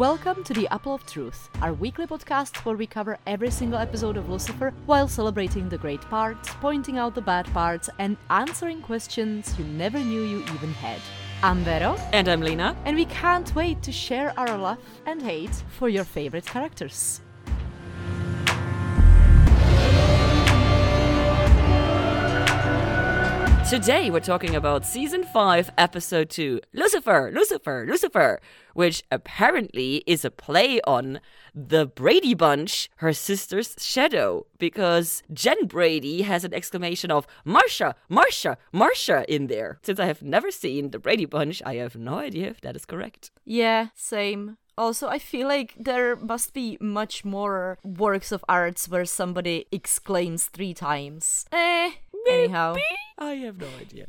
Welcome to the Apple of Truth, our weekly podcast where we cover every single episode of Lucifer while celebrating the great parts, pointing out the bad parts, and answering questions you never knew you even had. I'm Vero, And I'm Lena. and we can't wait to share our love and hate for your favorite characters. Today we're talking about season 5, episode 2 Lucifer, Lucifer, Lucifer, which apparently is a play on the Brady Bunch, her sister's shadow, because Jan Brady has an exclamation of Marcia, Marcia, Marcia in there. Since I have never seen the Brady Bunch, I have no idea if that is correct. Yeah, same. Also, I feel like there must be much more works of arts where somebody exclaims three times. Eh, anyhow. I have no idea.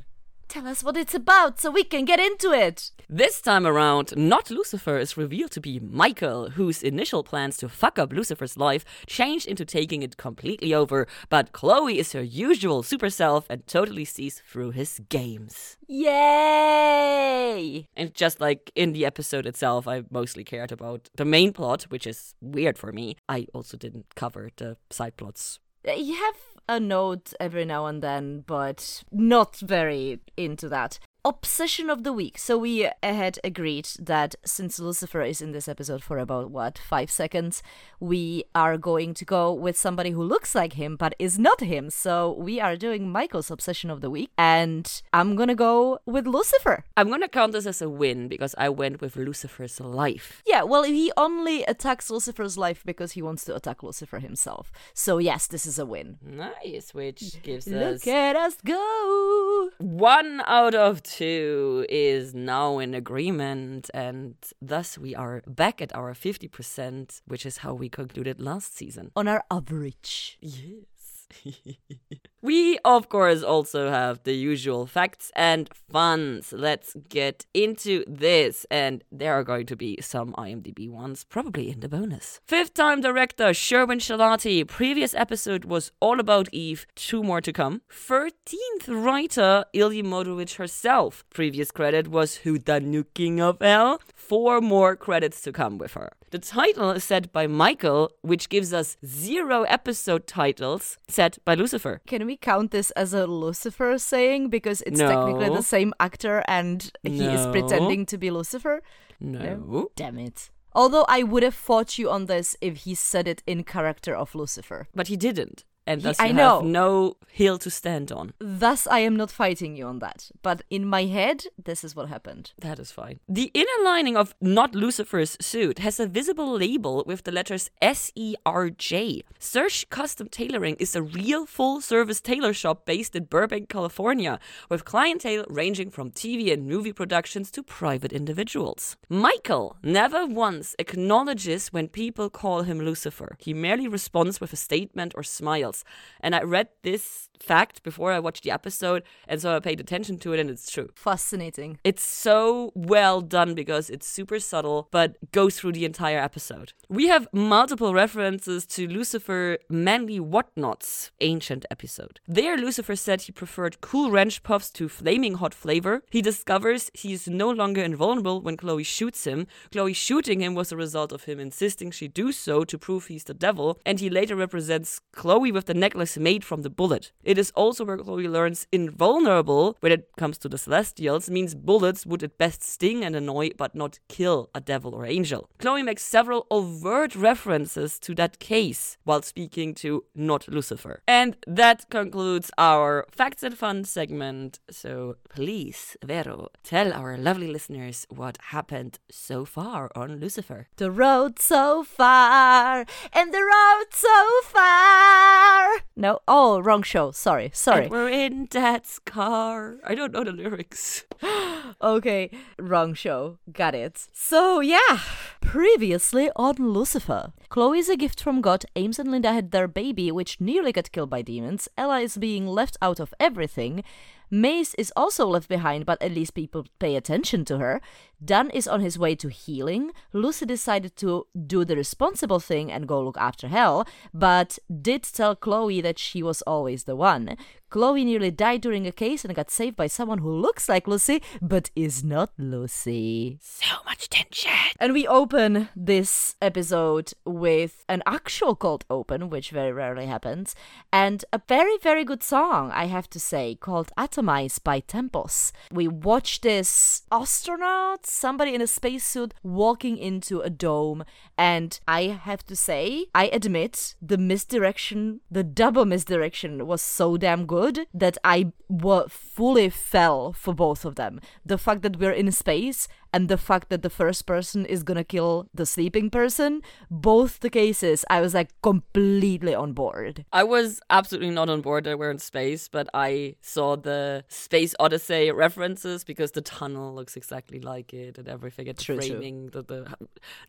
Tell us what it's about so we can get into it. This time around, not Lucifer is revealed to be Michael, whose initial plans to fuck up Lucifer's life changed into taking it completely over, but Chloe is her usual super self and totally sees through his games. Yay! And just like in the episode itself, I mostly cared about the main plot, which is weird for me. I also didn't cover the side plots. Uh, you have a note every now and then, but not very into that. Obsession of the week. So we had agreed that since Lucifer is in this episode for about what five seconds, we are going to go with somebody who looks like him but is not him. So we are doing Michael's obsession of the week, and I'm gonna go with Lucifer. I'm gonna count this as a win because I went with Lucifer's life. Yeah, well, he only attacks Lucifer's life because he wants to attack Lucifer himself. So yes, this is a win. Nice, which gives us Look at us go! One out of two is now in agreement, and thus we are back at our 50%, which is how we concluded last season. On our average. Yes. we, of course, also have the usual facts and funs. Let's get into this, and there are going to be some IMDb ones, probably in the bonus. Fifth time director Sherwin Shilati. Previous episode was all about Eve, two more to come. 13th writer Ildy Modrovich herself. Previous credit was Who the Nuking of Hell. Four more credits to come with her. The title is set by Michael, which gives us zero episode titles set by Lucifer. Can we count this as a Lucifer saying because it's technically the same actor and he is pretending to be Lucifer? No. Damn it. Although I would have fought you on this if he said it in character of Lucifer. But he didn't. And thus I you know. have no hill to stand on. Thus, I am not fighting you on that. But in my head, this is what happened. That is fine. The inner lining of not Lucifer's suit has a visible label with the letters S E R J. Search Custom Tailoring is a real full service tailor shop based in Burbank, California, with clientele ranging from TV and movie productions to private individuals. Michael never once acknowledges when people call him Lucifer. He merely responds with a statement or smiles. And I read this fact before I watched the episode, and so I paid attention to it, and it's true. Fascinating. It's so well done because it's super subtle, but goes through the entire episode. We have multiple references to Lucifer Manly Whatnots ancient episode. There, Lucifer said he preferred cool ranch puffs to flaming hot flavor. He discovers he is no longer invulnerable when Chloe shoots him. Chloe shooting him was a result of him insisting she do so to prove he's the devil, and he later represents Chloe with the necklace made from the bullet. It is also where Chloe learns invulnerable when it comes to the Celestials means bullets would at best sting and annoy but not kill a devil or angel. Chloe makes several overt references to that case while speaking to not Lucifer. And that concludes our facts and fun segment. So please, Vero, tell our lovely listeners what happened so far on Lucifer. The road so far, and the road so far. No, oh, wrong show. Sorry, sorry. And we're in Dad's car. I don't know the lyrics. Okay, wrong show. Got it. So, yeah. Previously on Lucifer. Chloe is a gift from God. Ames and Linda had their baby, which nearly got killed by demons. Ella is being left out of everything. Maze is also left behind, but at least people pay attention to her. Dan is on his way to healing. Lucy decided to do the responsible thing and go look after Hell, but did tell Chloe that she was always the one. Chloe nearly died during a case and got saved by someone who looks like Lucy but is not Lucy. So much tension. And we open this episode with an actual cold open, which very rarely happens, and a very, very good song, I have to say, called By Tempos. We watch this astronaut, somebody in a spacesuit, walking into a dome, and I have to say, I admit the misdirection, the double misdirection was so damn good that I wa- fully fell for both of them. The fact that we're in space and the fact that the first person is gonna kill the sleeping person, both the cases, I was like completely on board. I was absolutely not on board that we're in space, but I saw the Space Odyssey references because the tunnel looks exactly like it and everything. It's True, true. framing the, the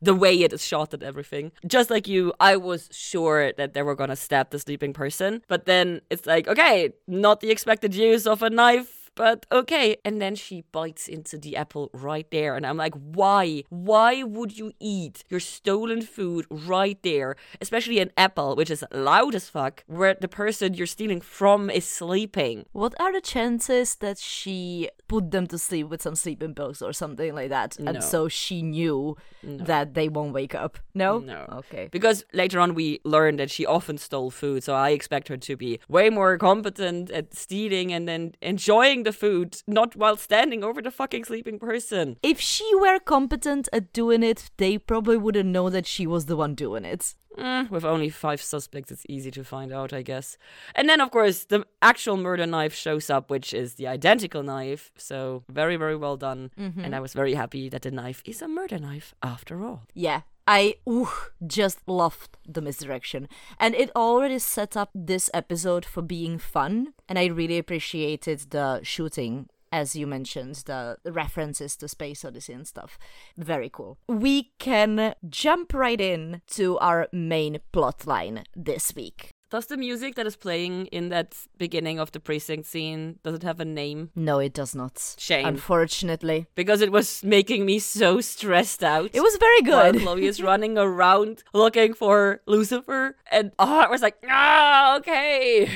the way it is shot and everything. Just like you, I was sure that they were gonna stab the sleeping person, but then it's like, okay, not the expected use of a knife but okay. And then she bites into the apple right there. And I'm like, why? Why would you eat your stolen food right there? Especially an apple, which is loud as fuck, where the person you're stealing from is sleeping. What are the chances that she put them to sleep with some sleeping pills or something like that? No. And so she knew that they won't wake up? No? No. Okay. Because later on we learned that she often stole food, so I expect her to be way more competent at stealing and then enjoying the food, not while standing over the fucking sleeping person. If she were competent at doing it, they probably wouldn't know that she was the one doing it. Eh, with only five suspects, it's easy to find out, I guess. And then, of course, the actual murder knife shows up, which is the identical knife. So, very, very well done. And I was very happy that the knife is a murder knife after all. Yeah. I ooh, just loved the misdirection. And it already set up this episode for being fun. And I really appreciated the shooting, as you mentioned, the references to Space Odyssey and stuff. Very cool. We can jump right in to our main plot line this week. Does the music that is playing in that beginning of the precinct scene, does it have a name? No, it does not. Shame. Unfortunately. Because it was making me so stressed out. It was very good. Chloe is running around looking for Lucifer, and oh, I was like, ah, okay.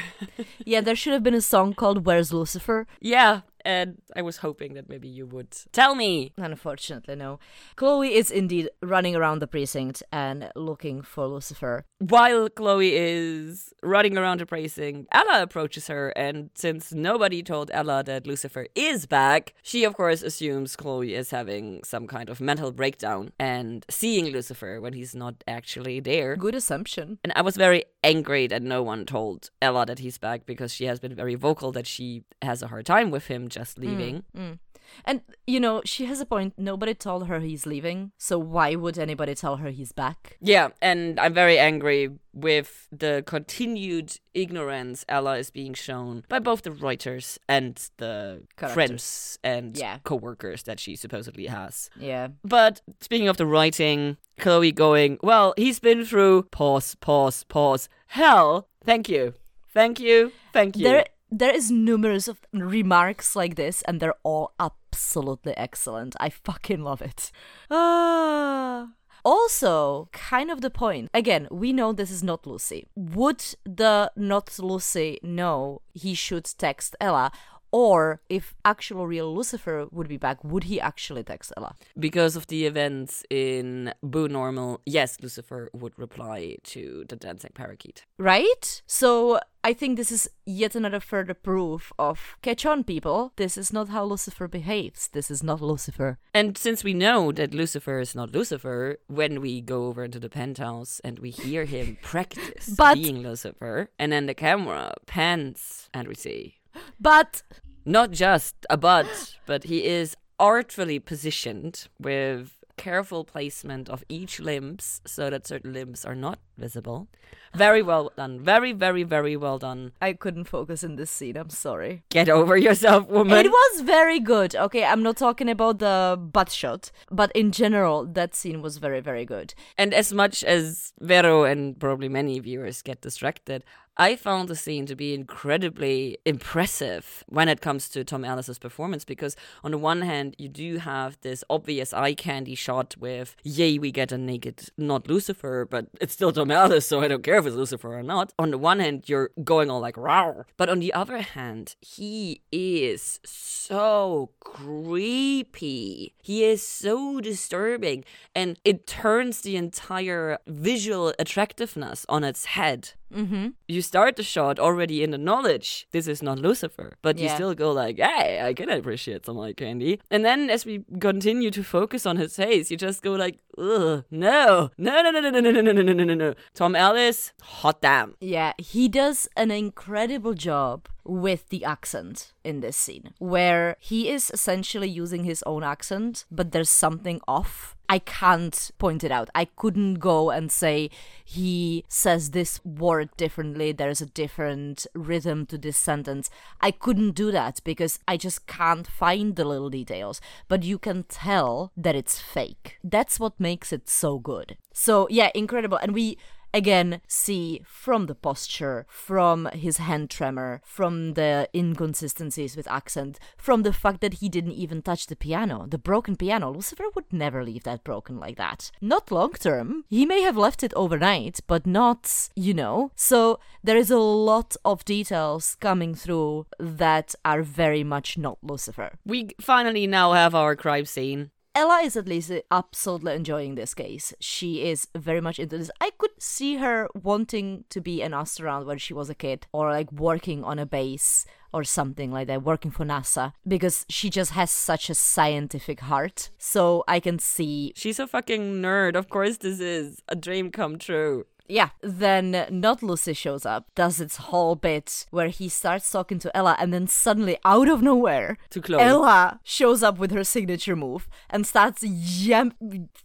yeah, there should have been a song called Where's Lucifer? yeah, and I was hoping that maybe you would tell me. Unfortunately, no. Chloe is indeed running around the precinct and looking for Lucifer. While Chloe is running around the precinct, Ella approaches her, and since nobody told Ella that Lucifer is back, she of course assumes Chloe is having some kind of mental breakdown and seeing Lucifer when he's not actually there. Good assumption. And I was very angry that no one told Ella that he's back because she has been very vocal that she has a hard time with him just mm, leaving. Mm. And, you know, she has a point. Nobody told her he's leaving, so why would anybody tell her he's back? Yeah, and I'm very angry with the continued ignorance Ella is being shown by both the writers and the Characters. friends and Yeah. co-workers that she supposedly mm. has. Yeah. But speaking of the writing, Chloe going, well, he's been through pause, pause, pause. Hell, thank you. Thank you. Thank you. There there is numerous of remarks like this and they're all absolutely excellent. I fucking love it. Ah. Also, kind of the point. Again, we know this is not Lucy. Would the not Lucy know he should text Ella? Or if actual real Lucifer would be back, would he actually text Ella? because of the events in Boo Normal, yes, Lucifer would reply to the dancing parakeet. Right? So I think this is yet another further proof of catch on, people. This is not how Lucifer behaves. This is not Lucifer. And since we know that Lucifer is not Lucifer, when we go over into the penthouse and we hear him practice But- being Lucifer, and then the camera pans and we see But not just a but, but he is artfully positioned with careful placement of each limbs so that certain limbs are not visible. Very well done. Very, very, very well done. I couldn't focus in this scene. I'm sorry. Get over yourself, woman. It was very good. Okay, I'm not talking about the butt shot, but in general, that scene was very, very good. And as much as Vero and probably many viewers get distracted, I found the scene to be incredibly impressive when it comes to Tom Ellis's performance because on the one hand you do have this obvious eye candy shot with yay we get a naked not Lucifer but it's still Tom Ellis so I don't care if it's Lucifer or not. On the one hand you're going all like wow but on the other hand he is so creepy. He is so disturbing and it turns the entire visual attractiveness on its head. Mm-hmm. You start the shot already in the knowledge this is not Lucifer, but you still go like, "Hey, I can appreciate some eye candy." And then as we continue to focus on his face, you just go like, "Ugh, no, no, no, no, no, no, no, no, no, no, no, no, no." Tom Ellis, hot damn. Yeah, he does an incredible job with the accent in this scene, where he is essentially using his own accent, but there's something off. I can't point it out. I couldn't go and say he says this word differently, there's a different rhythm to this sentence. I couldn't do that because I just can't find the little details. But you can tell that it's fake. That's what makes it so good. So, yeah, incredible. And we again see from the posture, from his hand tremor, from the inconsistencies with accent, from the fact that he didn't even touch the piano, the broken piano. Lucifer would never leave that broken like that. Not long term. He may have left it overnight, but not, you know. So there is a lot of details coming through that are very much not Lucifer. We finally now have our crime scene. Ella is at least absolutely enjoying this case. She is very much into this. I could see her wanting to be an astronaut when she was a kid, or like working on a base or something like that, working for NASA, because she just has such a scientific heart. So I can see She's a fucking nerd. Of course, this is a dream come true. Yeah, then Not Lucy shows up, does its whole bit where he starts talking to Ella, and then suddenly, out of nowhere, To Chloe. Ella shows up with her signature move and starts yam-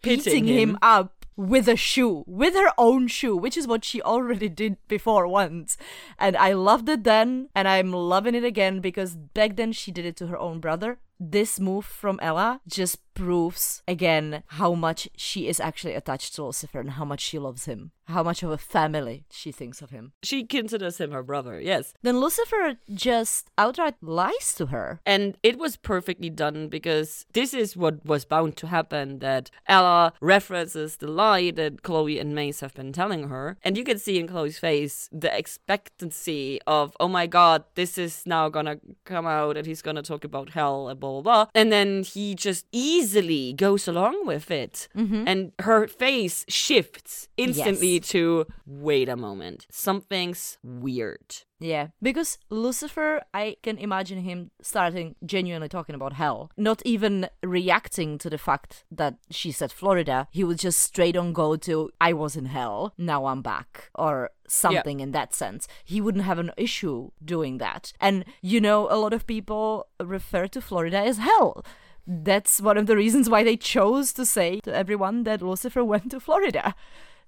beating him. him. up with a shoe, with her own shoe, which is what she already did before once. And I loved it then, and I'm loving it again because back then she did it to her own brother. This move from Ella just proves again how much she is actually attached to Lucifer and how much she loves him, how much of a family she thinks of him. She considers him her brother, yes. Then Lucifer just outright lies to her. And it was perfectly done because this is what was bound to happen that Ella references the lie that Chloe and Maze have been telling her. And you can see in Chloe's face the expectancy of, oh my god, this is now gonna come out and he's gonna talk about hell and blah blah blah. And then he just easily goes along with it. Mm-hmm. And her face shifts instantly Yes. to, wait a moment, something's weird. Yeah, because Lucifer, I can imagine him starting genuinely talking about hell, not even reacting to the fact that she said Florida. He would just straight on go to, I was in hell, now I'm back, or something in that sense. He wouldn't have an issue doing that. And, you know, a lot of people refer to Florida as hell. That's one of the reasons why they chose to say to everyone that Lucifer went to Florida.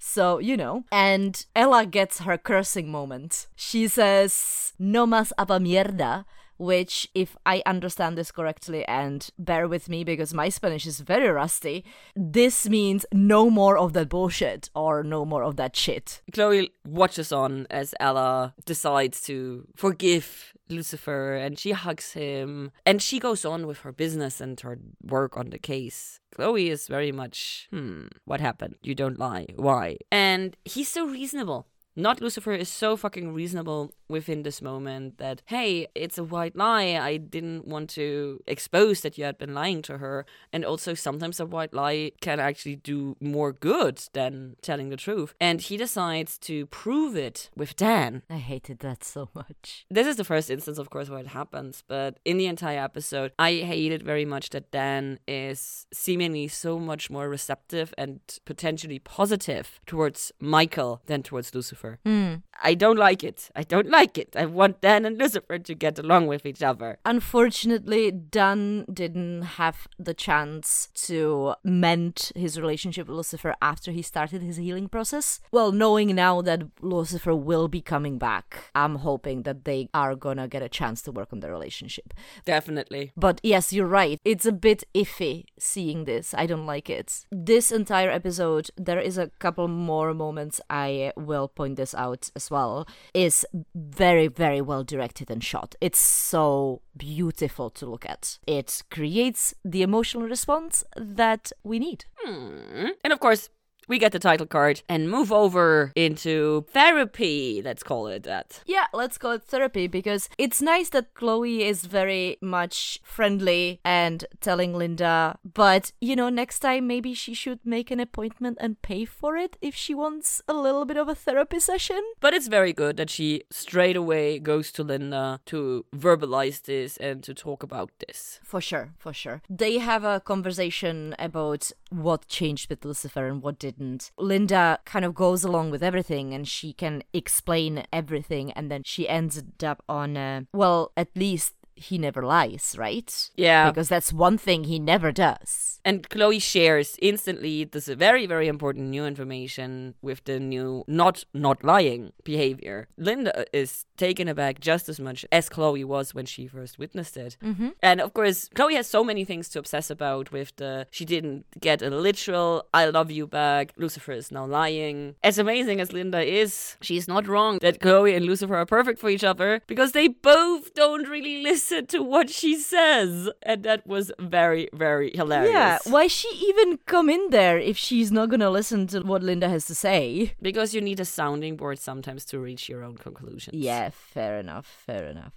So, you know. And Ella gets her cursing moment. She says, No más apa mierda, which, if I understand this correctly, and bear with me because my Spanish is very rusty, this means no more of that bullshit or no more of that shit. Chloe watches on as Ella decides to forgive Lucifer and she hugs him and she goes on with her business and her work on the case. Chloe is very much, hmm, what happened? You don't lie. Why? And he's so reasonable. Not Lucifer is so fucking reasonable within this moment that, hey, it's a white lie. I didn't want to expose that you had been lying to her. And also, sometimes a white lie can actually do more good than telling the truth. And he decides to prove it with Dan. I hated that so much. This is the first instance, of course, where it happens, but in the entire episode, I hated very much that Dan is seemingly so much more receptive and potentially positive towards Michael than towards Lucifer. Hmm. I don't like it. I don't like it. I want Dan and Lucifer to get along with each other. Unfortunately, Dan didn't have the chance to mend his relationship with Lucifer after he started his healing process. Well, knowing now that Lucifer will be coming back, I'm hoping that they are gonna get a chance to work on their relationship. Definitely. But yes, you're right. It's a bit iffy seeing this. I don't like it. This entire episode, there is a couple more moments I will point point this out as well, is very, very well directed and shot. It's so beautiful to look at. It creates the emotional response that we need. Hmm. And of course, we get the title card and move over into therapy. Let's call it that. Yeah, let's call it therapy because it's nice that Chloe is very much friendly and telling Linda, but you know, next time maybe she should make an appointment and pay for it if she wants a little bit of a therapy session. But it's very good that she straight away goes to Linda to verbalize this and to talk about this. For sure, for sure. They have a conversation about what changed with Lucifer and what didn't. Linda kind of goes along with everything and she can explain everything, and then she ends up on, well, at least he never lies, right? Yeah. Because that's one thing he never does. And Chloe shares instantly this very, very important new information with the new not not lying behavior. Linda is taken aback just as much as Chloe was when she first witnessed it. Mm-hmm. And of course, Chloe has so many things to obsess about with the she didn't get a literal I love you back. Lucifer is now lying. As amazing as Linda is, she's not wrong that Chloe and Lucifer are perfect for each other because they both don't really listen to what she says. And that was very, very hilarious. Yeah, why she even come in there if she's not gonna listen to what Linda has to say? Because you need a sounding board sometimes to reach your own conclusions. Yeah, fair enough, fair enough.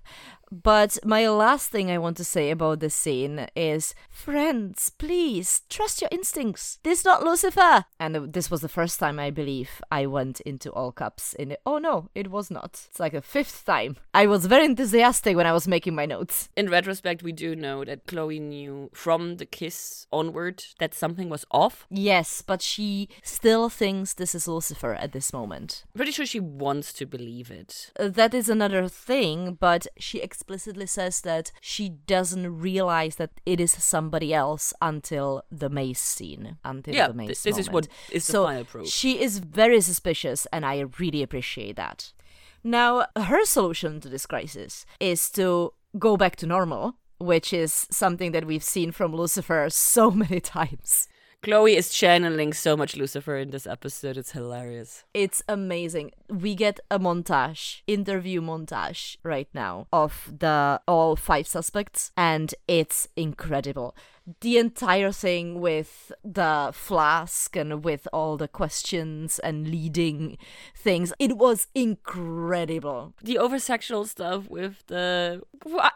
But my last thing I want to say about this scene is friends, please trust your instincts. This is not Lucifer. And this was the first time I believe I went into all caps in it. Oh no, it was not. It's like a fifth time. I was very enthusiastic when I was making my notes. In retrospect, we do know that Chloe knew from the kiss onward that something was off. Yes, but she still thinks this is Lucifer at this moment. Pretty sure she wants to believe it. Uh, that is another thing, but she explicitly says that she doesn't realize that it is somebody else until the maze scene. Until yeah, the maze th- this is what moment. is the so final proof. she is very suspicious, and I really appreciate that. Now, her solution to this crisis is to go back to normal, which is something that we've seen from Lucifer so many times. Chloe is channeling so much Lucifer in this episode. It's hilarious. It's amazing. We get a montage, interview montage right now of the all five suspects and it's incredible. The entire thing with the flask and with all the questions and leading things, it was incredible. The over sexual stuff with the.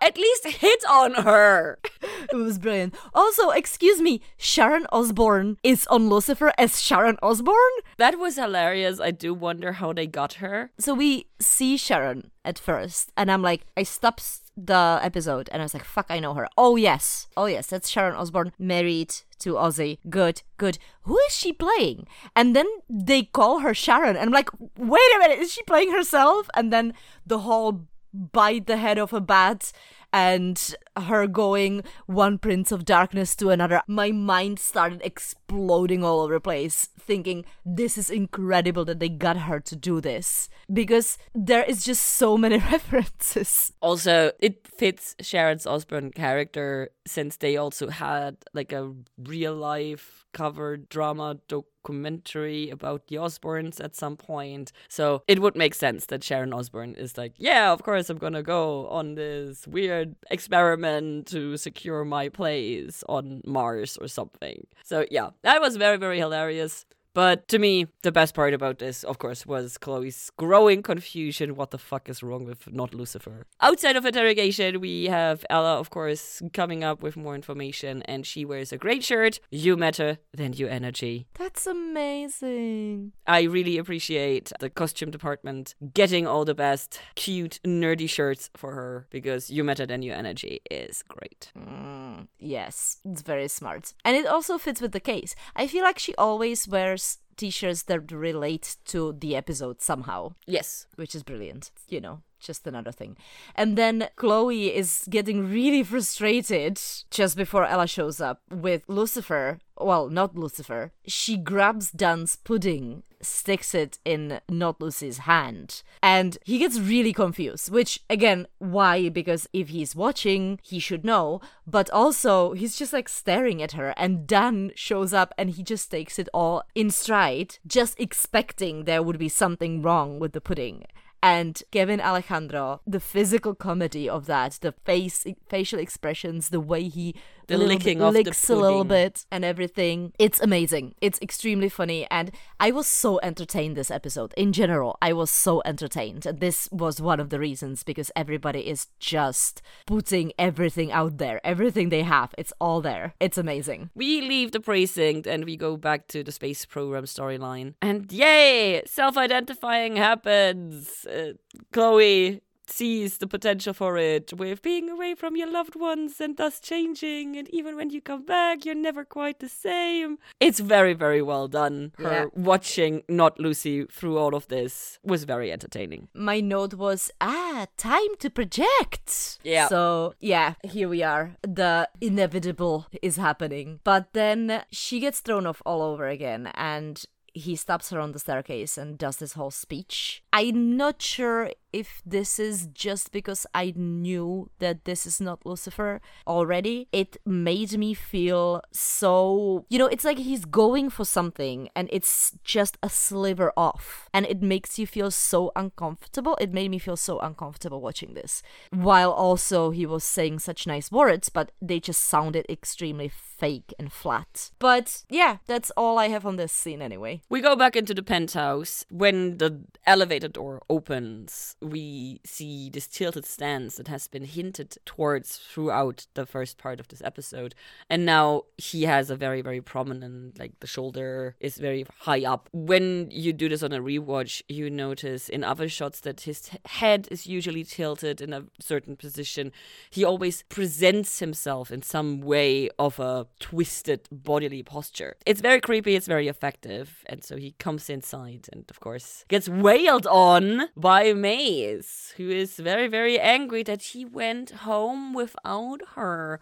At least hit on her! It was brilliant. Also, excuse me, Sharon Osbourne is on Lucifer as Sharon Osbourne? That was hilarious. I do wonder how they got her. So we see Sharon at first, and I'm like, I stopped the episode, and I was like, fuck, I know her. Oh, yes. Oh, yes, that's Sharon Osbourne, married to Ozzy. Good, good. Who is she playing? And then they call her Sharon, and I'm like, wait a minute, is she playing herself? And then the whole bite the head of a bat and her going one prince of darkness to another my mind started exploding all over the place thinking this is incredible that they got her to do this because there is just so many references Also, it fits Sharon's Osbourne character since they also had like a real life cover drama documentary about the Osbournes at some point. So it would make sense that Sharon Osbourne is like, yeah, of course I'm gonna go on this weird experiment to secure my place on Mars or something. So yeah, that was very, very hilarious. But to me, the best part about this, of course, was Chloe's growing confusion. What the fuck is wrong with not Lucifer? Outside of interrogation, we have Ella, of course, coming up with more information, and she wears a great shirt. You matter, then you energy. that's amazing I really appreciate the costume department getting all the best cute, nerdy shirts for her because you matter, then you energy is great. Mm, yes it's very smart and it also fits with the case i feel like she always wears t-shirts that relate to the episode somehow Yes. which is brilliant you know just another thing. And then Chloe is getting really frustrated just before Ella shows up with Lucifer. Well, not Lucifer. She grabs Dan's pudding, sticks it in Not Lucy's hand, and he gets really confused. Which, again, why? Because if he's watching, he should know. But also, he's just like staring at her, and Dan shows up and he just takes it all in stride, just expecting there would be something wrong with the pudding and Kevin Alejandro, the physical comedy of that, the face facial expressions, the way he The licking bit- of the licks a little pudding. bit and everything. It's amazing. It's extremely funny and I was so entertained this episode. In general, I was so entertained. And this was one of the reasons because everybody is just putting everything out there. Everything they have, it's all there. It's amazing. We leave the precinct and we go back to the space program storyline. And yay! Self identifying happens. Uh, Chloe sees the potential for it with being away from your loved ones and thus changing. And even when you come back, you're never quite the same. It's very, very well done. Her Yeah. watching Not Lucy through all of this was very entertaining. my note was ah time to project Yeah. so yeah here we are the inevitable is happening but then she gets thrown off all over again and he stops her on the staircase and does this whole speech i'm not sure if this is just because i knew that this is not lucifer already it made me feel so you know it's like he's going for something and it's just a sliver off. And it makes you feel so uncomfortable. It made me feel so uncomfortable watching this. While also he was saying such nice words but they just sounded extremely fake and flat. But yeah that's all i have on this scene anyway. We go back into the penthouse. When the elevator door opens, we see this tilted stance that has been hinted towards throughout the first part of this episode. And now he has a very, very prominent, like the shoulder is very high up. When you do this on a rewatch, you notice in other shots that his head is usually tilted in a certain position. He always presents himself in some way of a twisted bodily posture. It's very creepy, it's very effective. And so he comes inside and, of course, gets wailed on by Maze, who is very, very angry that he went home without her.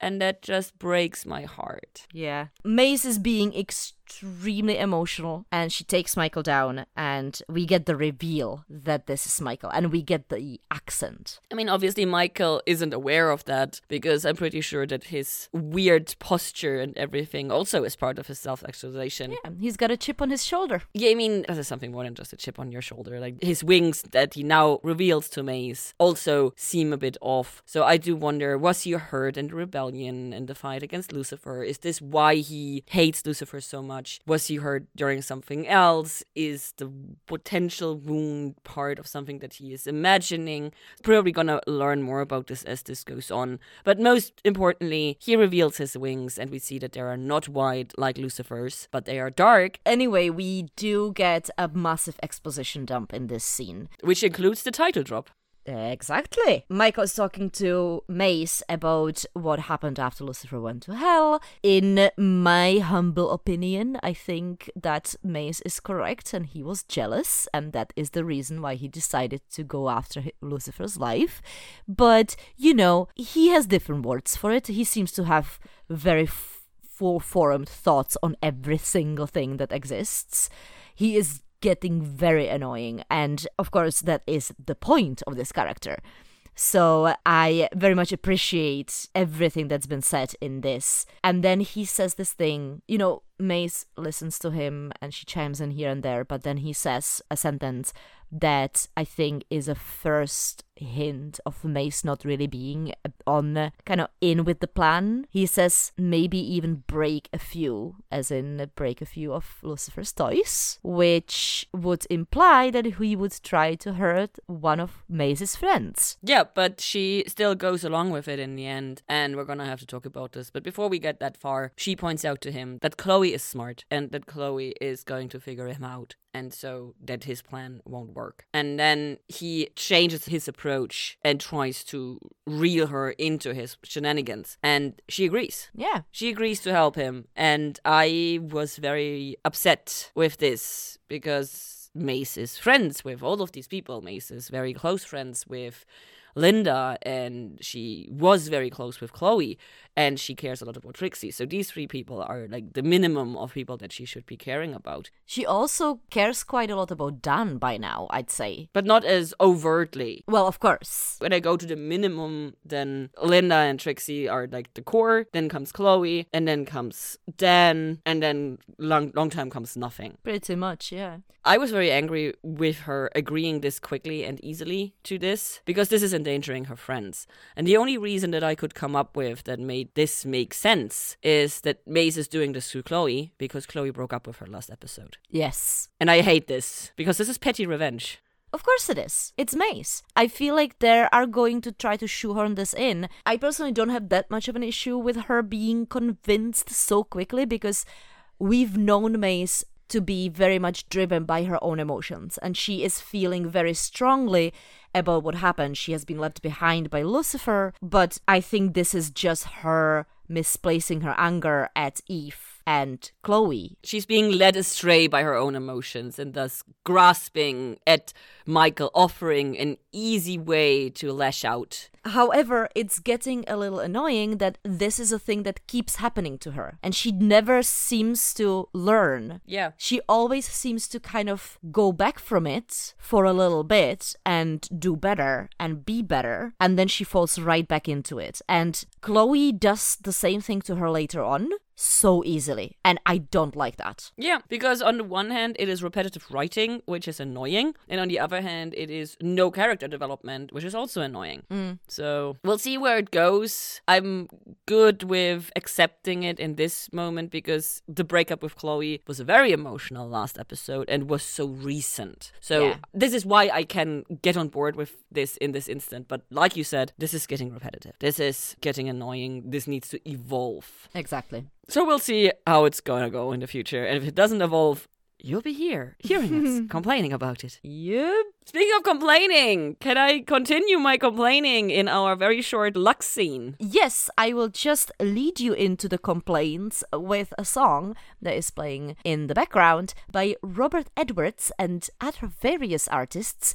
And that just breaks my heart. Yeah. Maze is being extremely emotional and she takes Michael down and we get the reveal that this is Michael and we get the accent. I mean, obviously, Michael isn't aware of that because I'm pretty sure that his weird posture and everything also is part of his self actualization. Yeah, he's got a chip on his shoulder. Yeah, I mean, this is something more than just a chip on your shoulder. Like his wings that he now reveals to Maze also seem a bit off. So I do wonder was he hurt in the rebellion and the fight against Lucifer? Is this why he hates Lucifer so much? Was he hurt during something else? Is the potential wound part of something that he is imagining? Probably gonna learn more about this as this goes on. But most importantly, he reveals his wings and we see that they are not white like Lucifer's, but they are dark Anyway, we do get a massive exposition dump in this scene. which includes the title drop. Exactly. Michael's talking to Maze about what happened after Lucifer went to hell. In my humble opinion, I think that Maze is correct and he was jealous, and that is the reason why he decided to go after Lucifer's life. But, you know, he has different words for it. He seems to have very full formed thoughts on every single thing that exists. He is getting very annoying, and of course, that is the point of this character. So I very much appreciate everything that's been said in this. And then he says this thing, you know, Maze listens to him and she chimes in here and there, but then he says a sentence that I think is a first hint of Maze not really being uh, on uh, kind of in with the plan. He says maybe even break a few, as in break a few of Lucifer's toys, which would imply that he would try to hurt one of Maze's friends. Yeah, but she still goes along with it in the end, and we're gonna have to talk about this. But before we get that far, she points out to him that Chloe is smart and that Chloe is going to figure him out, and so that his plan won't work. And then he changes his approach and tries to reel her into his shenanigans, and she agrees. Yeah. She agrees to help him, and I was very upset with this because Maze is friends with all of these people. Maze is very close friends with Linda, and she was very close with Chloe, and she cares a lot about Trixie. So these three people are like the minimum of people that she should be caring about. She also cares quite a lot about Dan by now, I'd say. But not as overtly. Well, of course. When I go to the minimum, then Linda and Trixie are like the core, then comes Chloe, and then comes Dan, and then long long time comes nothing. Pretty much, yeah. I was very angry with her agreeing this quickly and easily to this because this is endangering her friends. And the only reason that I could come up with that made this make sense is that Maze is doing this to Chloe because Chloe broke up with her last episode. Yes. And I hate this because this is petty revenge. Of course it is. It's Maze. I feel like they are going to try to shoehorn this in. I personally don't have that much of an issue with her being convinced so quickly because we've known Maze to be very much driven by her own emotions and she is feeling very strongly about what happened. She has been left behind by Lucifer, but I think this is just her misplacing her anger at Eve and Chloe. She's being led astray by her own emotions and thus grasping at Michael, offering an easy way to lash out. However, it's getting a little annoying that this is a thing that keeps happening to her, and she never seems to learn. Yeah. She always seems to kind of go back from it for a little bit and do better and be better, and then she falls right back into it. And Chloe does the same thing to her later on so easily, and I don't like that. Yeah, because on the one hand, it is repetitive writing, which is annoying, and on the other hand, it is no character development, which is also annoying. Mm. So we'll see where it goes. I'm good with accepting it in this moment because the breakup with Chloe was a very emotional last episode and was so recent. So Yeah. this is why I can get on board with this in this instant. But like you said, this is getting repetitive. This is getting annoying. This needs to evolve. Exactly. So we'll see how it's gonna go in the future. And if it doesn't evolve, you'll be here hearing us complaining about it. Yep. Speaking of complaining, can I continue my complaining in our very short Lux scene? Yes, I will just lead you into the complaints with a song that is playing in the background by Robert Edwards and other various artists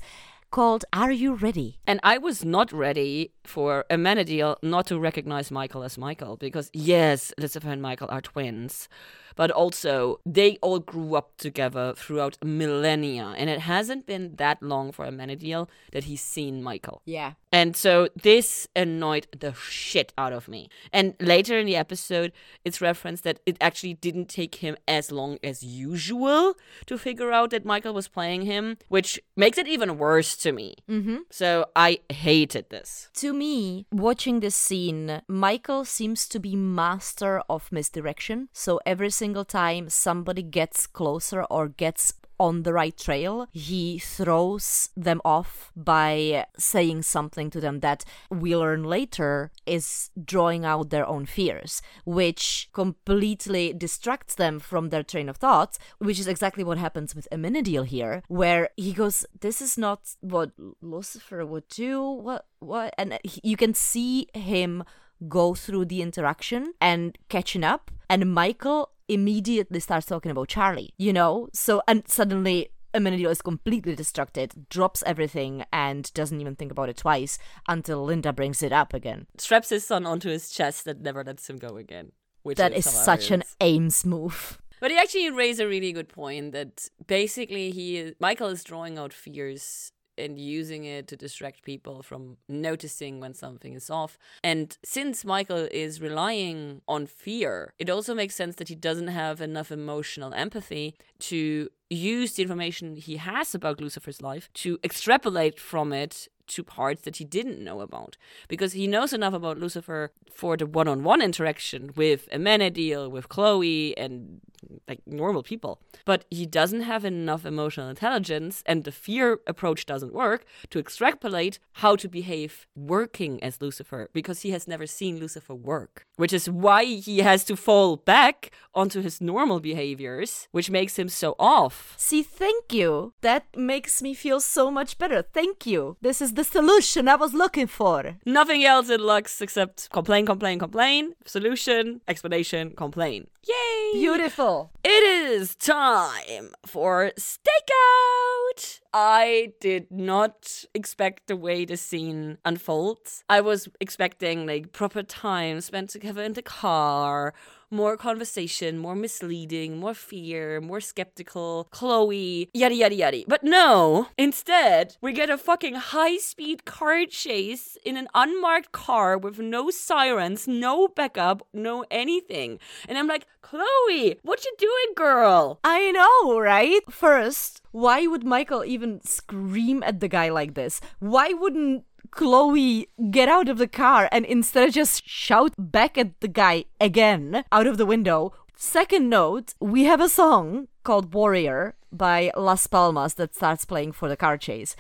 called Are You Ready? And I was not ready for Amenadiel not to recognize Michael as Michael because, yes, Lucifer and Michael are twins, but also they all grew up together throughout millennia, and it hasn't been that long for Amenadiel that he's seen Michael. Yeah. And so this annoyed the shit out of me. And later in the episode, it's referenced that it actually didn't take him as long as usual to figure out that Michael was playing him, which makes it even worse to me. Mm-hmm. So I hated this. To me, watching this scene, Michael seems to be master of misdirection. So every single time somebody gets closer or gets on the right trail, he throws them off by saying something to them that we learn later is drawing out their own fears, which completely distracts them from their train of thoughts, which is exactly what happens with Amenadiel here, where he goes, This is not what Lucifer would do. What what and you can see him go through the interaction and catching up and Michael immediately starts talking about Charlie, you know? So and suddenly Amenadiel is completely distracted, drops everything and doesn't even think about it twice until Linda brings it up again. Straps his son onto his chest and never lets him go again. Which That is such an. Ames move. But he actually raised a really good point that basically he Michael is drawing out fears and using it to distract people from noticing when something is off. And since Michael is relying on fear, it also makes sense that he doesn't have enough emotional empathy to use the information he has about Lucifer's life to extrapolate from it to parts that he didn't know about because he knows enough about Lucifer for the one-on-one interaction with Amenadiel, with Chloe, and like normal people. But he doesn't have enough emotional intelligence, and the fear approach doesn't work to extrapolate how to behave working as Lucifer because he has never seen Lucifer work, which is why he has to fall back onto his normal behaviors, which makes him so off. See, thank you. That makes me feel so much better. Thank you. This is the solution I was looking for. Nothing else in Lux except complain, complain, complain, solution, explanation, complain. Yay! Beautiful. It is time for stakeout. I did not expect the way the scene unfolds. I was expecting like proper time spent together in the car, more conversation, more misleading, more fear, more skeptical, Chloe, yada yada yada. But no, instead, we get a fucking high speed car chase in an unmarked car with no sirens, no backup, no anything. And I'm like, Chloe, what you doing, girl? I know, right? First, why would Michael even scream at the guy like this? Why wouldn't Chloe get out of the car and instead just shout back at the guy again out of the window? Second note, we have a song called Warrior by Las Palmas that starts playing for the car chase.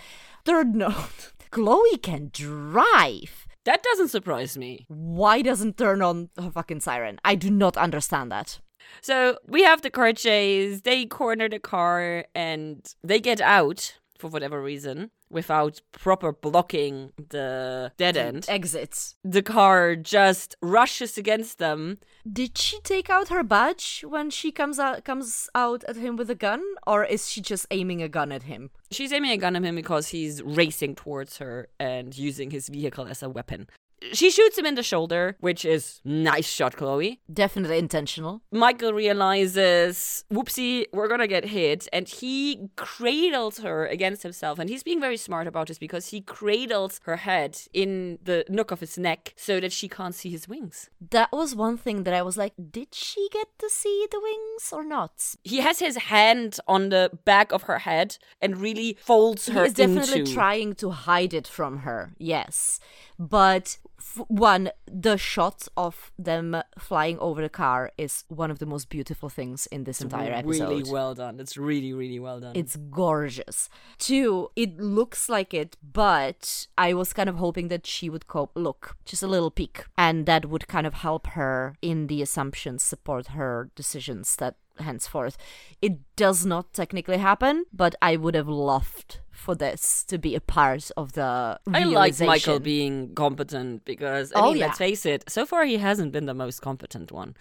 Third note, Chloe can drive. That doesn't surprise me. Why doesn't turn on her fucking siren? I do not understand that. So we have the car chase, they corner the car and they get out for whatever reason without proper blocking the dead end. Exits. The car just rushes against them. Did she take out her badge when she comes out comes out at him with a gun, or is she just aiming a gun at him? She's aiming a gun at him because he's racing towards her and using his vehicle as a weapon. She shoots him in the shoulder, which is nice shot, Chloe. Definitely intentional. Michael realizes, whoopsie, we're gonna get hit, and he cradles her against himself. And he's being very smart about this because he cradles her head in the nook of his neck so that she can't see his wings. That was one thing that I was like, did she get to see the wings or not? He has his hand on the back of her head and really folds her He is definitely into. trying to hide it from her. Yes, but f- one, the shot of them flying over the car is one of the most beautiful things in this entire episode. Really well done. It's really, really well done. It's gorgeous. Two, it looks like it, but I was kind of hoping that she would cope. Look, just a little peek, and that would kind of help her in the assumptions, support her decisions that henceforth. It does not technically happen, but I would have loved for this to be a part of the I like Michael being competent because, I Oh, mean, yeah. let's face it, so far he hasn't been the most competent one.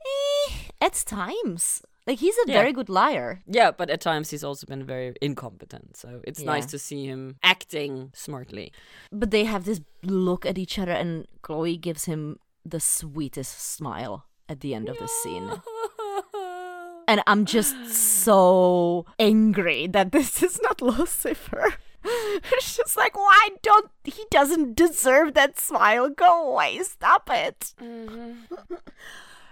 Eh, at times. Like he's a Yeah. very good liar. Yeah, but at times he's also been very incompetent. So it's nice to see him acting smartly. But they have this look at each other and Chloe gives him the sweetest smile at the end of the scene. And I'm just so angry that this is not Lucifer. It's just like, why don't he doesn't deserve that smile? Go away, stop it. Mm-hmm.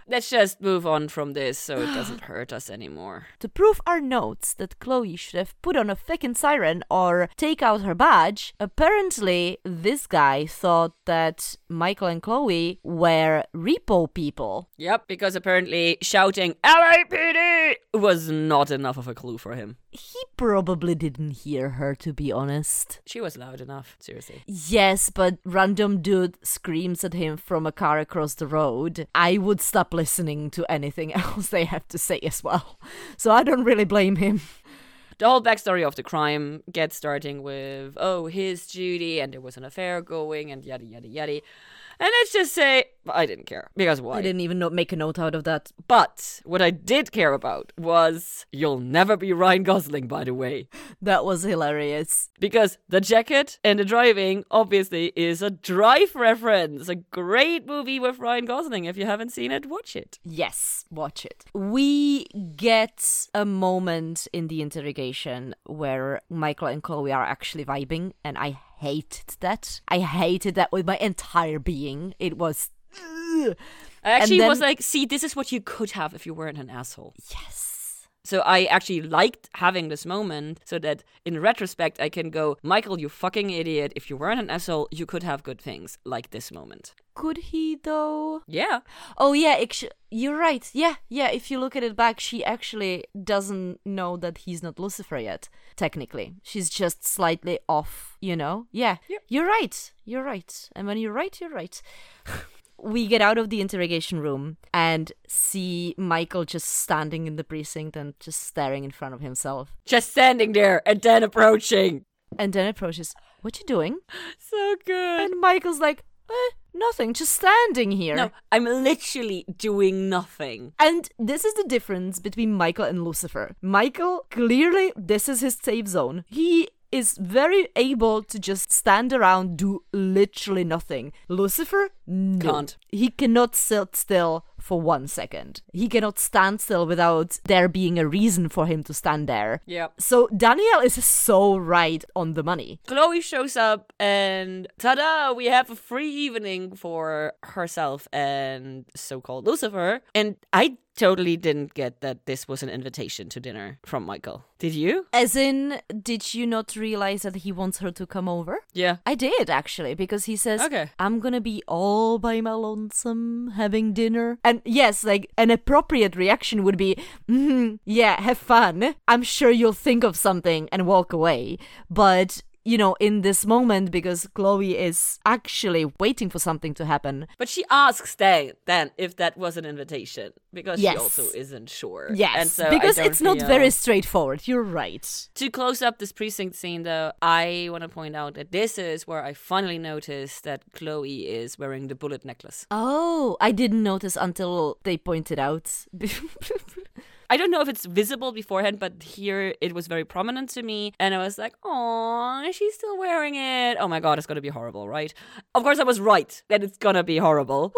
Let's just move on from this so it doesn't hurt us anymore. To prove our notes that Chloe should have put on a fucking siren or take out her badge, apparently this guy thought that Michael and Chloe were repo people. Yep, because apparently shouting LAPD was not enough of a clue for him. He probably didn't hear her, to be honest. She was loud enough, seriously. Yes, but random dude screams at him from a car across the road. I would stop listening to anything else they have to say as well. So I don't really blame him. The whole backstory of the crime gets starting with, oh, his Judy, and there was an affair going, and yada, yada, yada. And let's just say, I didn't care. Because why? I didn't even know, make a note out of that. But what I did care about was, you'll never be Ryan Gosling, by the way. That was hilarious. Because the jacket and the driving obviously is a drive reference. A great movie with Ryan Gosling. If you haven't seen it, watch it. Yes, watch it. We get a moment in the interrogation where Michael and Chloe are actually vibing, and I hated that. I hated that with my entire being. It was. Ugh. I actually then- was like, see, this is what you could have if you weren't an asshole. Yes. So I actually liked having this moment so that in retrospect I can go, Michael, you fucking idiot. If you weren't an asshole, you could have good things like this moment. Could he though? Yeah. Oh yeah, actu- you're right. Yeah, yeah. If you look at it back, she actually doesn't know that he's not Lucifer yet. Technically, she's just slightly off. You know? Yeah. Yep. You're right. You're right. And when you're right, you're right. we get out of the interrogation room and see Michael just standing in the precinct and just staring in front of himself. Just standing there and then approaching. And then approaches, "What you doing?" So good. And Michael's like, eh, Nothing, just standing here. No, I'm literally doing nothing. And this is the difference between Michael and Lucifer. Michael, clearly, this is his safe zone. He is very able to just stand around, do literally nothing. Lucifer, no. Can't. He cannot sit still for one second. He cannot stand still without there being a reason for him to stand there. Yeah. So Danielle is so right on the money. Chloe shows up and ta-da, we have a free evening for herself and so-called Lucifer. And I totally didn't get that this was an invitation to dinner from Michael. Did you? As in, did you not realize that he wants her to come over? Yeah. I did actually, because he says, Okay. I'm gonna be all by my lonesome having dinner. And yes, like an appropriate reaction would be, "Mhm, yeah, have fun. I'm sure you'll think of something and walk away. But you know, in this moment, because Chloe is actually waiting for something to happen. But she asks then, then if that was an invitation because Yes. she also isn't sure. Yes, and so because it's not feel- very straightforward. You're right. To close up this precinct scene, though, I want to point out that this is where I finally noticed that Chloe is wearing the bullet necklace. Oh, I didn't notice until they pointed out. I don't know if it's visible beforehand, but here it was very prominent to me, and I was like, "Oh, she's still wearing it." Oh my god, it's gonna be horrible, right? Of course, I was right that it's gonna be horrible.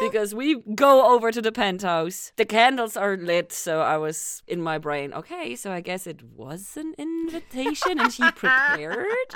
Because we go over to the penthouse. The candles are lit, so I was in my brain, okay, so I guess it was an invitation and she prepared.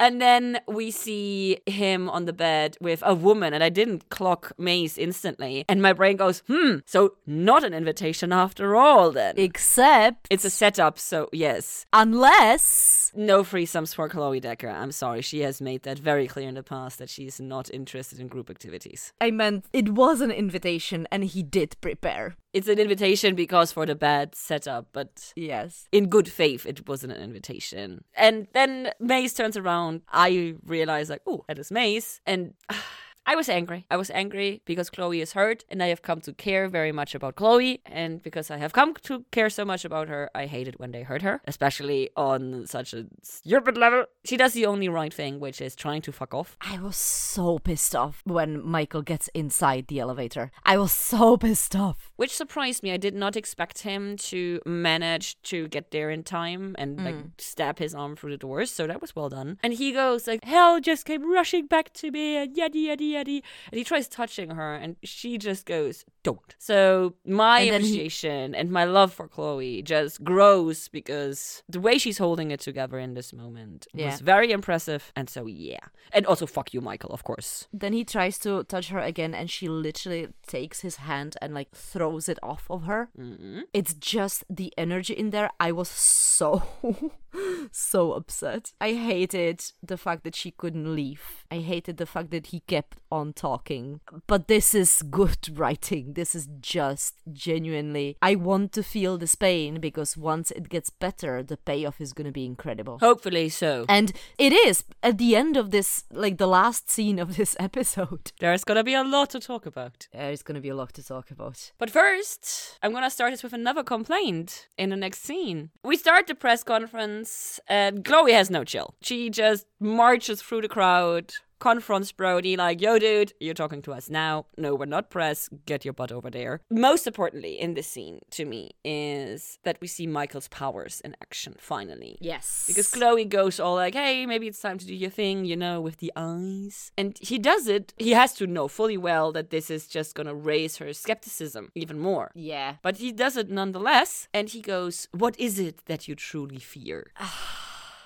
And then we see him on the bed with a woman, and I didn't clock Maze instantly. And my brain goes, hmm, so not an invitation after all, then. Except, it's a setup, so yes. unless No threesomes for Chloe Decker. I'm sorry. She has made that very clear in the past that she is not interested in group activities. I meant it was an invitation and he did prepare. It's an invitation because for the bad setup, but Yes. in good faith, it wasn't an invitation. And then Maze turns around. I realize, like, oh, that is Maze. And ah, I was angry. I was angry because Chloe is hurt, and I have come to care very much about Chloe. And because I have come to care so much about her, I hate it when they hurt her, especially on such a stupid level. She does the only right thing, which is trying to fuck off. I was so pissed off when Michael gets inside the elevator. I was so pissed off. which surprised me. I did not expect him to manage to get there in time and like mm. stab his arm through the doors. So that was well done. And he goes like, "Hell just came rushing back to me," and yaddy yaddy yaddy. And he tries touching her, and she just goes, "Don't." So my And then he- appreciation and my love for Chloe just grows because the way she's holding it together in this moment Yeah. was very impressive. And so yeah, and also fuck you, Michael, of course. Then he tries to touch her again and she literally takes his hand and like throws it off of her. Mm-hmm. It's just the energy in there. I was so, so upset. I hated the fact that she couldn't leave. I hated the fact that he kept on talking. But this is good writing. This is just genuinely. I want to feel this pain because once it gets better, the payoff is going to be incredible. Hopefully so. And it is at the end of this, like the last scene of this episode. There's gonna be a lot to talk about. There's going to be a lot to talk about. But first, I'm gonna start us with another complaint in the next scene. We start the press conference, and Chloe has no chill. She just marches through the crowd, confronts Brody, like, yo, dude, you're talking to us now. No, we're not press. Get your butt over there. Most importantly, in this scene, to me, is that we see Michael's powers in action finally. Yes. Because Chloe goes all like, hey, maybe it's time to do your thing, you know, with the eyes. And he does it. He has to know fully well that this is just gonna raise her skepticism even more. Yeah. But he does it nonetheless. And he goes, What is it that you truly fear?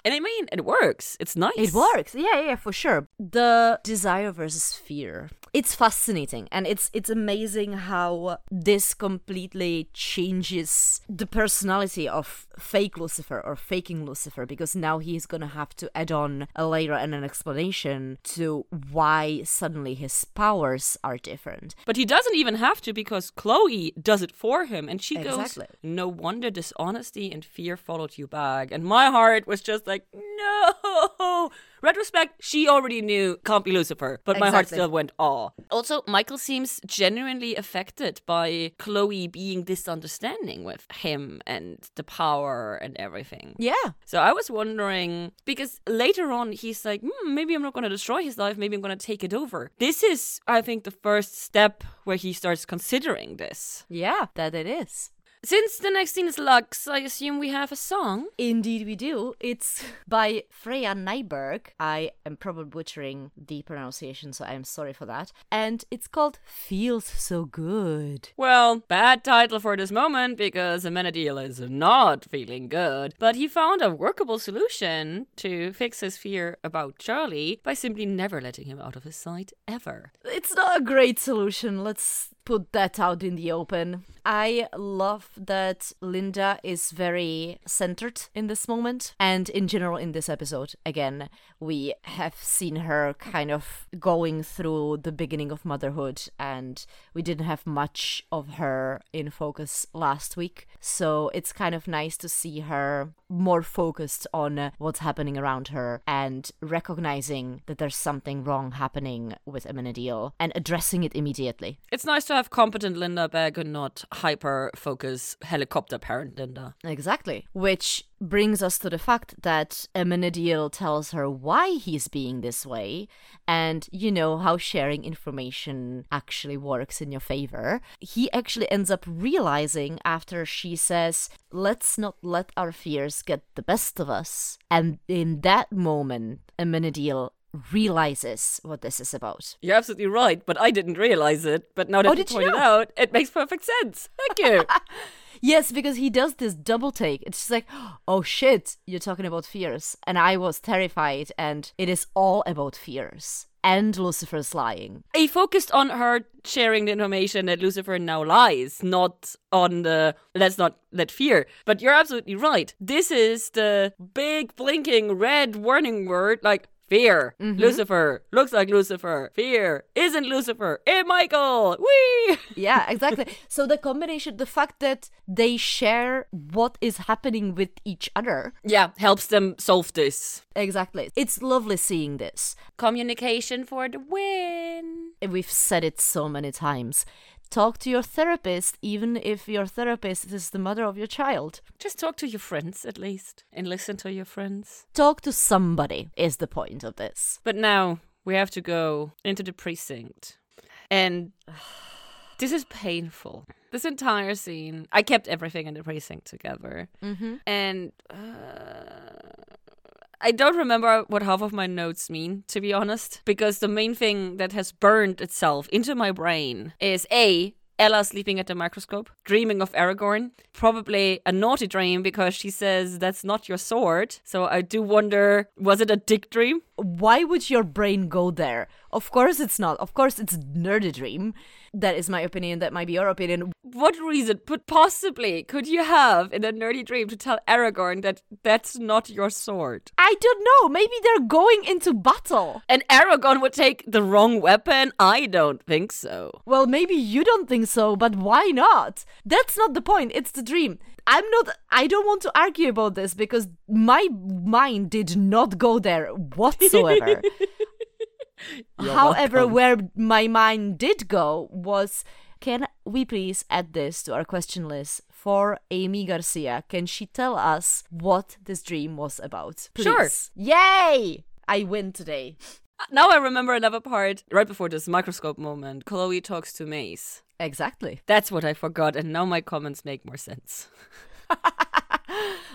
and I mean, it works. It's nice. It works. Yeah, yeah, for sure. The desire versus fear. It's fascinating and it's it's amazing how this completely changes the personality of fake Lucifer or faking Lucifer because now he's going to have to add on a layer and an explanation to why suddenly his powers are different. But he doesn't even have to because Chloe does it for him. And she Exactly. goes, No wonder dishonesty and fear followed you back. And my heart was just like, like, no. Retrospect, she already knew can't be Lucifer, but my heart still went aw. Also, Michael seems genuinely affected by Chloe being this understanding with him and the power and everything. Yeah. So I was wondering because later on he's like, hmm, maybe I'm not going to destroy his life. Maybe I'm going to take it over. This is, I think, the first step where he starts considering this. Yeah, that it is. Since the next scene is Lux, I assume we have a song. Indeed, we do. It's by Freya Nyberg. I am probably butchering the pronunciation, so I'm sorry for that. And it's called Feels So Good. Well, bad title for this moment because Amenadiel is not feeling good. But he found a workable solution to fix his fear about Charlie by simply never letting him out of his sight ever. It's not a great solution. Let's put that out in the open. I love that Linda is very centered in this moment and in general in this episode. Again, we have seen her kind of going through the beginning of motherhood and we didn't have much of her in focus last week. So it's kind of nice to see her more focused on what's happening around her and recognizing that there's something wrong happening with Amenadiel and addressing it immediately. It's nice to have competent Linda back and not hyper focus helicopter parent Linda. Exactly. Which brings us to the fact that Amenadiel tells her why he's being this way, and you know how sharing information actually works in your favor. He actually ends up realizing after she says, Let's not let our fears get the best of us. And in that moment, Amenadiel realizes what this is about. You're absolutely right, but I didn't realize it. But now that Oh, you pointed know? out, it makes perfect sense. Thank you. Yes, because he does this double take. It's just like, oh shit, you're talking about fears. And I was terrified, and it is all about fears. And Lucifer's lying. he focused on her sharing the information that Lucifer now lies, not on the let's not let fear. But you're absolutely right. This is the big blinking red warning word like fear. Mm-hmm. Lucifer looks like Lucifer. Fear isn't Lucifer. Hey Michael. Wee. Yeah, exactly. so the combination, the fact that they share what is happening with each other, Yeah, helps them solve this. exactly. It's lovely seeing this. Communication for the win. We've said it so many times. Talk to your therapist, even if your therapist is the mother of your child. Just talk to your friends at least and listen to your friends. Talk to somebody, is the point of this. But now we have to go into the precinct. And this is painful. This entire scene, I kept everything in the precinct together. Mm-hmm. And uh, I don't remember what half of my notes mean, to be honest, because the main thing that has burned itself into my brain is A. Ella sleeping at the microscope, dreaming of Aragorn. Probably a naughty dream because she says that's not your sword. So I do wonder was it a dick dream? why would your brain go there? Of course it's not. Of course it's nerdy dream. That is my opinion. That might be your opinion. What reason, but possibly, could you have in a nerdy dream to tell Aragorn that that's not your sword? I don't know. Maybe they're going into battle. And Aragorn would take the wrong weapon? I don't think so. Well, maybe you don't think so, but why not? That's not the point. It's the dream. I'm not, I don't want to argue about this because my mind did not go there whatsoever. However, where my mind did go was can we please add this to our question list for Aimee Garcia? Can she tell us what this dream was about? Please. Sure. Yay! I win today. Uh, now I remember another part right before this microscope moment. Chloe talks to Maze. Exactly. That's what I forgot, and now my comments make more sense.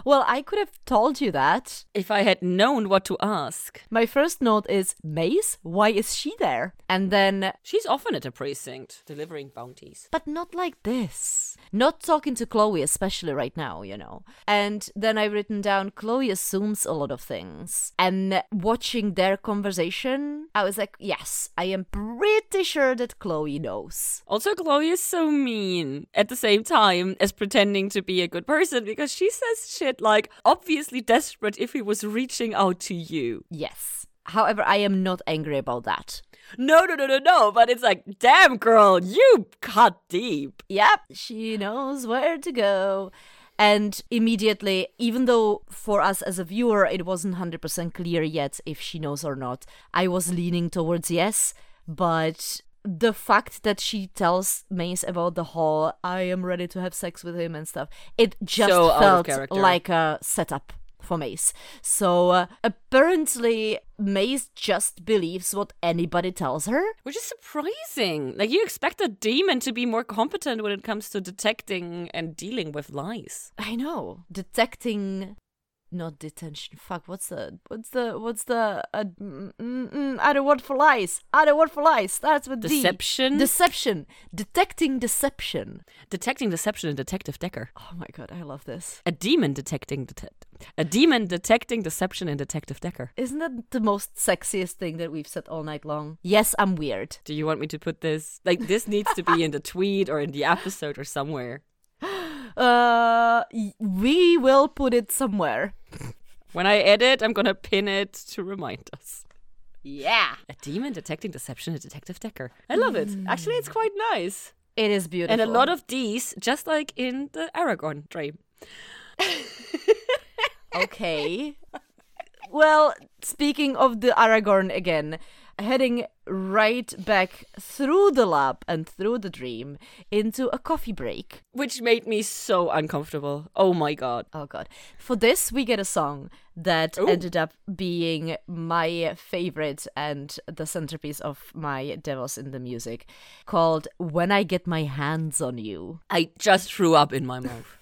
Well, I could have told you that. If I had known what to ask. My first note is Maze, why is she there? And then, She's often at a precinct, delivering bounties. but not like this. Not talking to Chloe, especially right now, you know. And then I've written down Chloe assumes a lot of things. And watching their conversation, I was like, yes, I am pretty sure that Chloe knows. Also, Chloe is so mean at the same time as pretending to be a good person because she says shit like, obviously desperate if he was reaching out to you. Yes. However, I am not angry about that. No, no, no, no, no. But it's like, damn, girl, you cut deep. Yep, she knows where to go. And immediately, even though for us as a viewer it wasn't 100% clear yet if she knows or not, I was leaning towards yes. But the fact that she tells Maze about the whole I am ready to have sex with him and stuff, it just So felt like a setup for Maze. So uh, apparently, Maze just believes what anybody tells her. Which is surprising. Like, you expect a demon to be more competent when it comes to detecting and dealing with lies. I know detecting. Not detention. Fuck. What's the what's the what's the uh, mm, mm, mm, other word for lies? Other word for lies starts with D. Deception? Deception. Detecting deception. Detecting deception in Detective Decker. Oh my god, I love this. A demon detecting detect a demon detecting deception in Detective Decker. Isn't that the most sexiest thing that we've said all night long? Yes, I'm weird. Do you want me to put this like this needs to be in the tweet or in the episode or somewhere? Uh, we will put it somewhere. When I edit, I'm gonna pin it to remind us. Yeah, A demon detecting deception in Detective Decker. I love it. Actually, it's quite nice. it is beautiful. And a lot of D's, just like in the Aragorn dream. okay. well, speaking of the Aragorn again, heading right back through the lab and through the dream into a coffee break. Which made me so uncomfortable. Oh my god. Oh god. For this we get a song that Ooh. ended up being my favorite and the centerpiece of my Devils in the Music called When I Get My Hands on You, I just threw up in my mouth.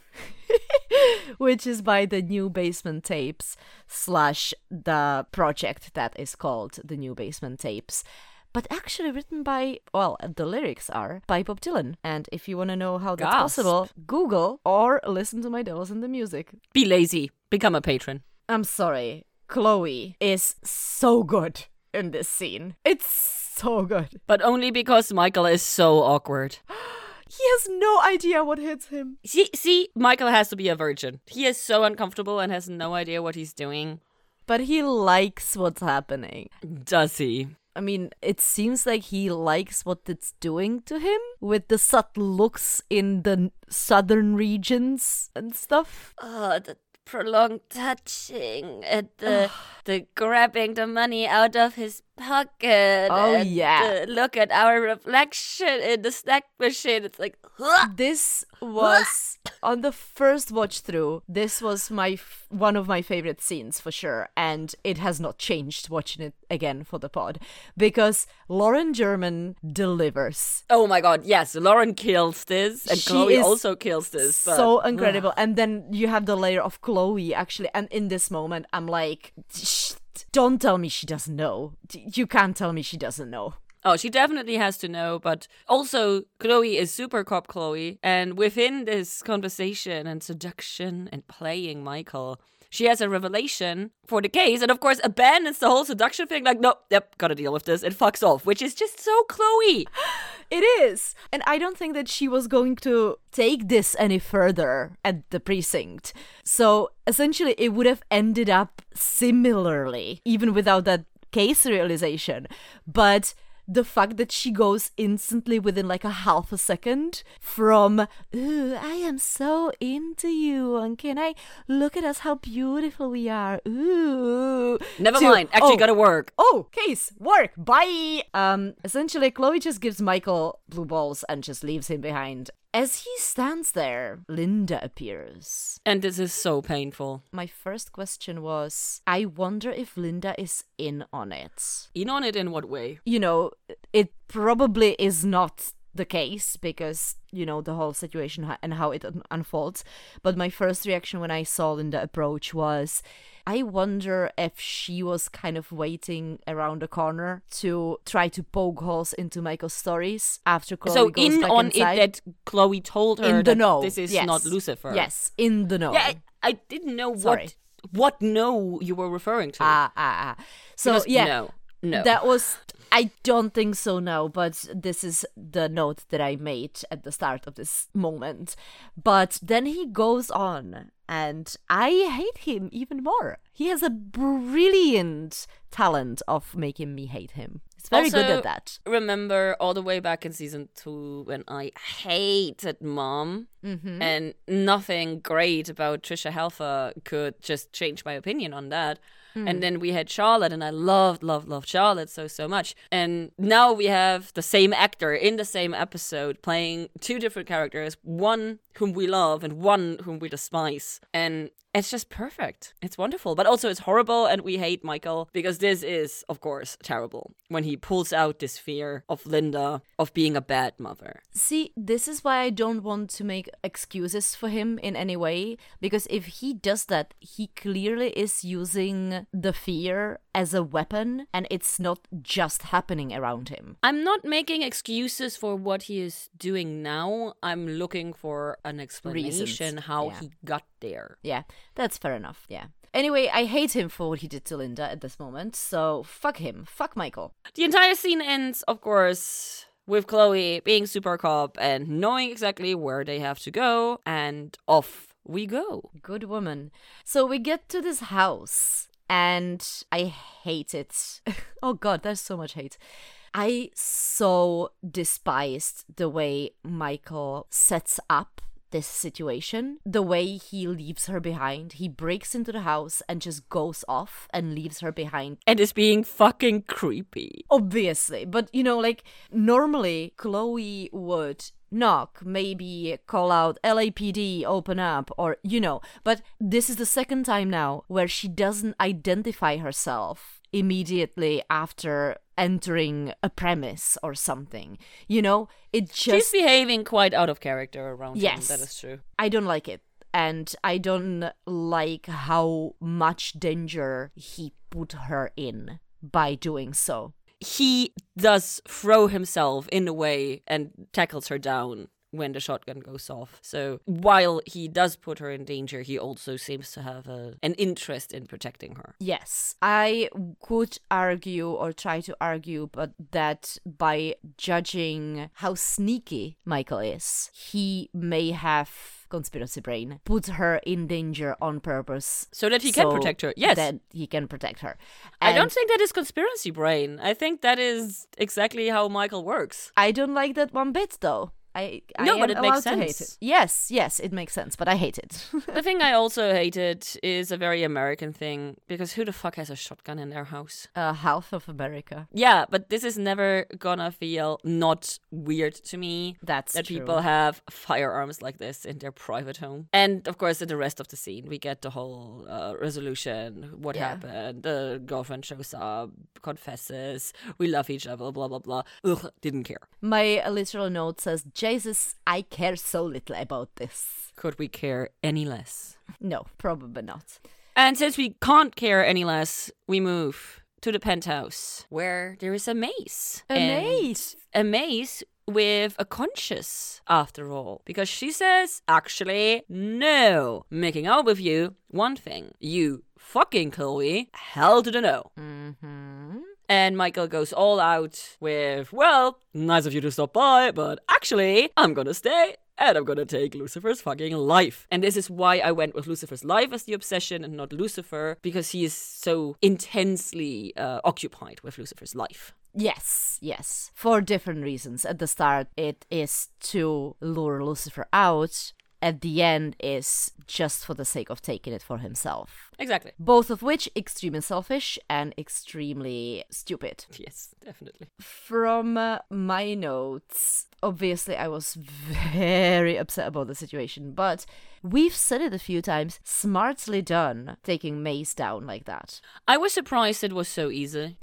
which is by the New Basement Tapes slash the project that is called the New Basement Tapes. But actually written by, well, the lyrics are by Bob Dylan. And if you want to know how that's Gasp. possible, Google or listen to my Devils in the Music. Be lazy. Become a patron. I'm sorry. Chloe is so good in this scene. It's so good. But only because Michael is so awkward. He has no idea what hits him. See, see, Michael has to be a virgin. He is so uncomfortable and has no idea what he's doing. But he likes what's happening. Does he? I mean, it seems like he likes what it's doing to him with the subtle looks in the southern regions and stuff. Oh, the prolonged touching and the the grabbing the money out of his pocket. Oh, and uh, yeah. the look at our reflection in the snack machine. It's like, This was on the first watch through. This was my f- one of my favorite scenes for sure, and it has not changed watching it again for the pod because Lauren German delivers. oh my god, yes, Lauren kills this, and She Chloe also kills this. But, so incredible, and then you have the layer of Chloe actually, and in this moment, I'm like. "Shh, Don't tell me she doesn't know. You can't tell me she doesn't know. Oh, she definitely has to know, but also Chloe is super cop Chloe, and within this conversation and seduction and playing Michael, she has a revelation for the case, and of course abandons the whole seduction thing. Like, no, yep, gotta deal with this. It fucks off, which is just so Chloe. It is. And I don't think that she was going to take this any further at the precinct. So essentially, it would have ended up similarly, even without that case realization. But the fact that she goes instantly within like a half a second from, Ooh, I am so into you, and can I look at us how beautiful we are? Ooh. Never to, mind, actually "Oh, gotta work. oh, case, work, bye. Um, essentially, Chloe just gives Michael blue balls and just leaves him behind. As he stands there, Linda appears. And this is so painful. My first question was I wonder if Linda is in on it. In on it in what way? You know, it probably is not the case because, you know, the whole situation and how it un- unfolds. But my first reaction when I saw Linda approach was I wonder if she was kind of waiting around the corner to try to poke holes into Michael's stories after Chloe so goes in back on inside. it that Chloe told her in the that know. this is yes. not Lucifer. Yes, in the know. Yeah, I, I didn't know Sorry. what what no you were referring to. Ah, ah, ah. So Because yeah, no, no. that was. I don't think so now, but this is the note that I made at the start of this moment. But then he goes on, and I hate him even more. He has a brilliant talent of making me hate him. It's very good at that. Remember all the way back in season two when I hated mom Mm-hmm. and nothing great about Tricia Helfer could just change my opinion on that. Hmm. And then we had Charlotte, and I loved, loved, loved Charlotte so, so much. And now we have the same actor in the same episode playing two different characters one whom we love and one whom we despise. And it's just perfect. It's wonderful. But also, it's horrible, and we hate Michael because this is, of course, terrible when he pulls out this fear of Linda of being a bad mother. See, this is why I don't want to make excuses for him in any way. Because if he does that, he clearly is using the fear as a weapon and it's not just happening around him. I'm not making excuses for what he is doing now. I'm looking for an explanation how yeah. he got there. Yeah, that's fair enough. Yeah. Anyway, I hate him for what he did to Linda at this moment, so fuck him. Fuck Michael. The entire scene ends, of course, with Chloe being super cop and knowing exactly where they have to go, and off we go. Good woman. So we get to this house, and I hate it. oh god, there's so much hate. I so despised the way Michael sets up this situation, the way he leaves her behind. He breaks into the house and just goes off and leaves her behind And is being fucking creepy. obviously but you know like normally chloe would knock maybe call out lapd open up or you know but this is the second time now where she doesn't identify herself immediately after entering a premise or something you know it just. She's behaving quite out of character around Yes. him, that is true. i don't like it and i don't like how much danger he put her in by doing so He does throw himself in a way and tackles her down when the shotgun goes off. So while he does put her in danger, he also seems to have a, an interest in protecting her. Yes, I could argue or try to argue, but that by judging how sneaky Michael is, he may have conspiracy brain put her in danger on purpose So that he can protect her. Yes. that he can protect her I don't think that is conspiracy brain. I think that is exactly how Michael works. I don't like that one bit though I, I No, but it makes allowed to hate sense. it. Yes, yes, it makes sense, but I hate it. the thing I also hated is a very American thing because who the fuck has a shotgun in their house? uh, half of America. Yeah, but this is never gonna feel not weird to me. That's that true. people have firearms like this in their private home. And of course, in the rest of the scene, we get the whole uh, resolution what Yeah. happened. The girlfriend shows up, confesses, we love each other, blah, blah, blah. Ugh, didn't care. My literal note says, Jesus, I care so little about this. Could we care any less? No, probably not. And since we can't care any less, we move to the penthouse where there is a maze. A maze? A maze with a conscious, after all. Because she says, actually, no. Making out with you, one thing. You fucking Chloe, hell to the no. Mm-hmm. And Michael goes all out with, well, nice of you to stop by, but actually, I'm gonna stay and I'm gonna take Lucifer's fucking life. And this is why I went with Lucifer's life as the obsession and not Lucifer, because he is so intensely uh, occupied with Lucifer's life. Yes, yes. For different reasons. At the start, it is to lure Lucifer out. At the end, is just for the sake of taking it for himself. Exactly. Both of which extremely selfish and extremely stupid. Yes, definitely. From uh, my notes, obviously, I was very upset about the situation, but we've said it a few times smartly done taking Maze down like that. I was surprised it was so easy.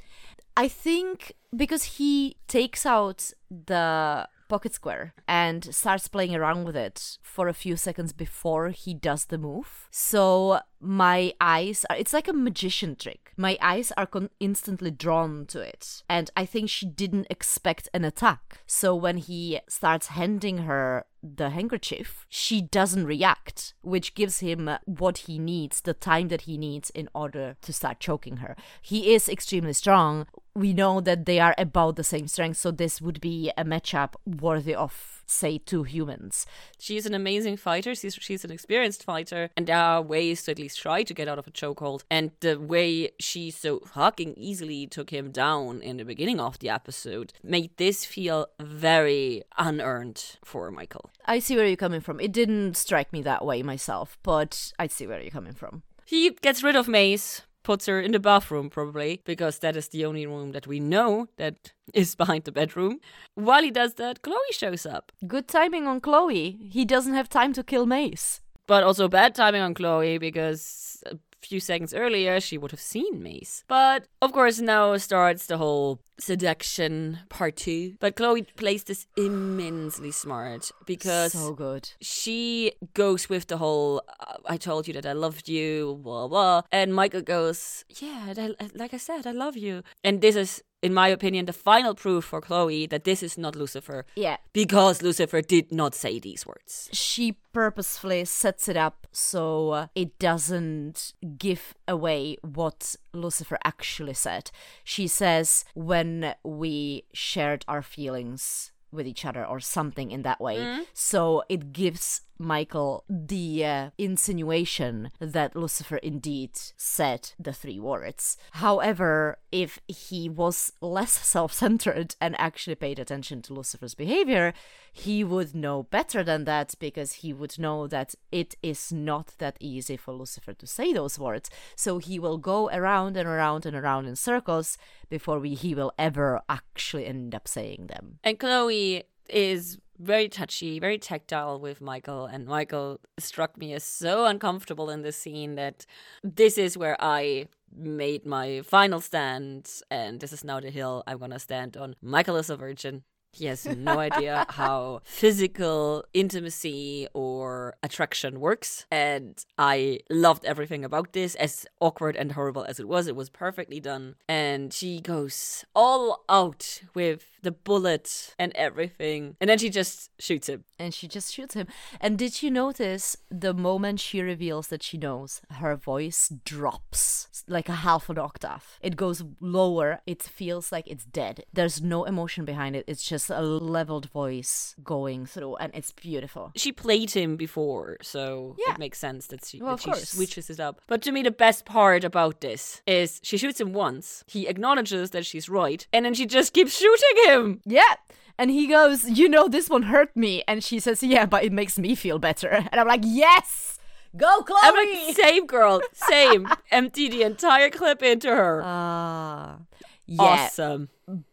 I think because he takes out the pocket square and starts playing around with it for a few seconds before he does the move. So my eyes are, it's like a magician trick. My eyes are con- instantly drawn to it. And I think she didn't expect an attack. So when he starts handing her the handkerchief, she doesn't react, which gives him what he needs, the time that he needs in order to start choking her. He is extremely strong. We know that they are about the same strength, so this would be a matchup worthy of say, two humans. She's an amazing fighter. She's, she's an experienced fighter. And there are ways to at least try to get out of a chokehold. And the way she so fucking easily took him down in the beginning of the episode made this feel very unearned for Michael. I see where you're coming from. It didn't strike me that way myself, but I see where you're coming from. He gets rid of Maze, puts her in the bathroom probably because that is the only room that we know that is behind the bedroom. While he does that, Chloe shows up. Good timing on Chloe. He doesn't have time to kill Maze. But also bad timing on Chloe because few seconds earlier she would have seen Maze. But of course now starts the whole seduction part two. But Chloe plays this immensely smart because so good. she goes with the whole uh, I told you that I loved you, blah blah. And Michael goes, Yeah, like I said, I love you. And this is, in my opinion, the final proof for Chloe that this is not Lucifer. Yeah. Because Lucifer did not say these words. She purposefully sets it up so uh, it doesn't give away what Lucifer actually said. She says, when we shared our feelings with each other or something in that way. So it gives Michael the uh, insinuation that Lucifer indeed said the three words. However, if he was less self centered and actually paid attention to Lucifer's behavior, he would know better than that because he would know that it is not that easy for Lucifer to say those words. So he will go around and around and around in circles before we, he will ever actually end up saying them. And Chloe is very touchy, very tactile with Michael, and Michael struck me as so uncomfortable in this scene that this is where I made my final stand, and this is now the hill I'm gonna stand on. Michael is a virgin. He has no idea how physical intimacy or attraction works. And I loved everything about this, as awkward and horrible as it was. It was perfectly done. And she goes all out with the bullet and everything. And then she just shoots him. and she just shoots him. And did you notice the moment she reveals that she knows, her voice drops like a half an octave. It goes lower. It feels like it's dead. There's no emotion behind it. It's just a leveled voice going through, and it's beautiful. She played him before, so Yeah. it makes sense that she, Well, that she course. switches it up. But to me, the best part about this is she shoots him once, he acknowledges that she's right, and then she just keeps shooting him. Yeah. And he goes, You know, this one hurt me. And she says, Yeah, but it makes me feel better. And I'm like, Yes! Go, Chloe! I'm like, same girl, same. Empty the entire clip into her. Ah. yeah. Awesome.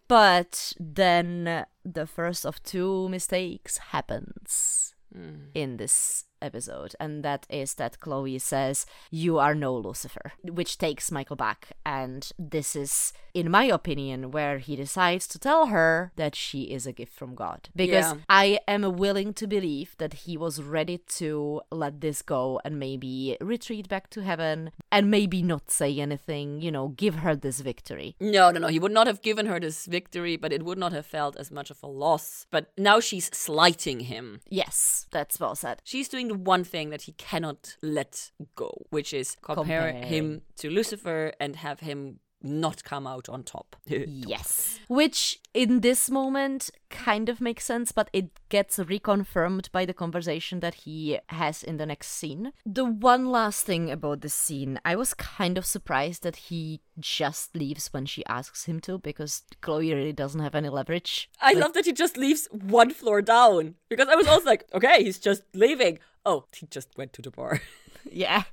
But then the first of two mistakes happens mm. in this episode, and that is that Chloe says, You are no Lucifer, which takes Michael back. And this is, in my opinion, where he decides to tell her that she is a gift from God. Because Yeah. I am willing to believe that he was ready to let this go and maybe retreat back to heaven and maybe not say anything, you know, give her this victory. No, no, no. He would not have given her this victory, but it would not have felt as much of a loss. But now she's slighting him. Yes, that's well said. She's doing the one thing that he cannot let go, which is compare Comparing. him to Lucifer and have him not come out on top. Yes. Which in this moment kind of makes sense, but it gets reconfirmed by the conversation that he has in the next scene. The one last thing about this scene, I was kind of surprised that he just leaves when she asks him to because Chloe really doesn't have any leverage. I love that he just leaves one floor down because I was also like, okay, he's just leaving. Oh, he just went to the bar. Yeah.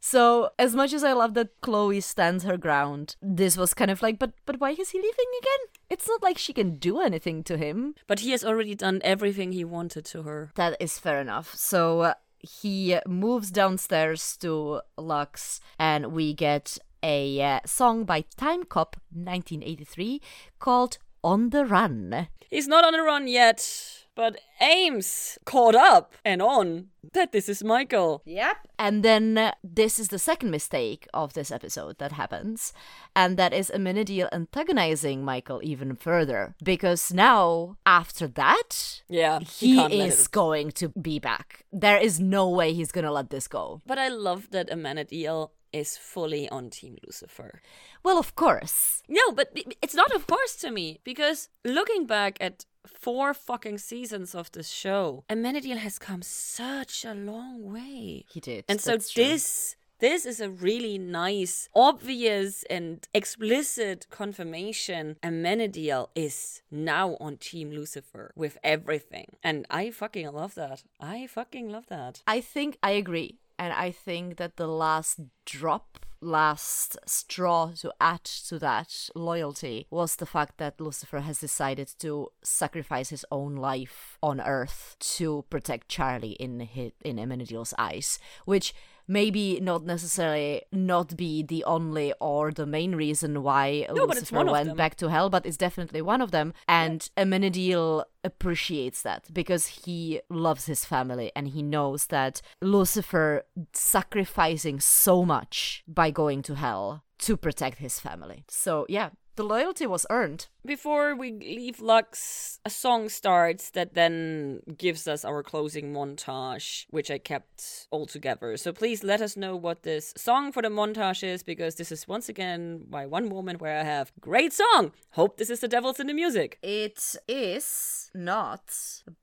So as much as I love that Chloe stands her ground, this was kind of like, but but why is he leaving again? It's not like she can do anything to him. but he has already done everything he wanted to her. That is fair enough. So uh, he moves downstairs to Lux, and we get a uh, song by Time Cop 1983 called On the Run. He's not on the run yet, but Ames caught up and on that this is Michael. Yep. And then uh, this is the second mistake of this episode that happens, and that is Amenadiel antagonizing Michael even further. Because now, after that, Yeah, he, can't is going to be back. There is no way he's gonna let this go. But I love that Amenadiel is fully on Team Lucifer. Well, of course. No, but it's not of course to me because looking back at four fucking seasons of this show, Amenadiel has come such a long way. He did. And so this this is a really nice, obvious and explicit confirmation. Amenadiel is now on Team Lucifer with everything. And I fucking love that. I fucking love that. I think I agree. And I think that the last drop, last straw to add to that loyalty was the fact that Lucifer has decided to sacrifice his own life on Earth to protect Charlie in his, in Amenadiel's eyes, which maybe not necessarily not be the only or the main reason why No, Lucifer went back to hell, but it's definitely one of them. And Amenadiel appreciates that because he loves his family and he knows that Lucifer sacrificing so much by going to hell to protect his family. So yeah, the loyalty was earned. Before we leave Lux, a song starts that then gives us our closing montage, which I kept all together. So please let us know what this song for the montage is, because this is once again my one moment where I have great song. Hope this is the Devils in the Music. It is not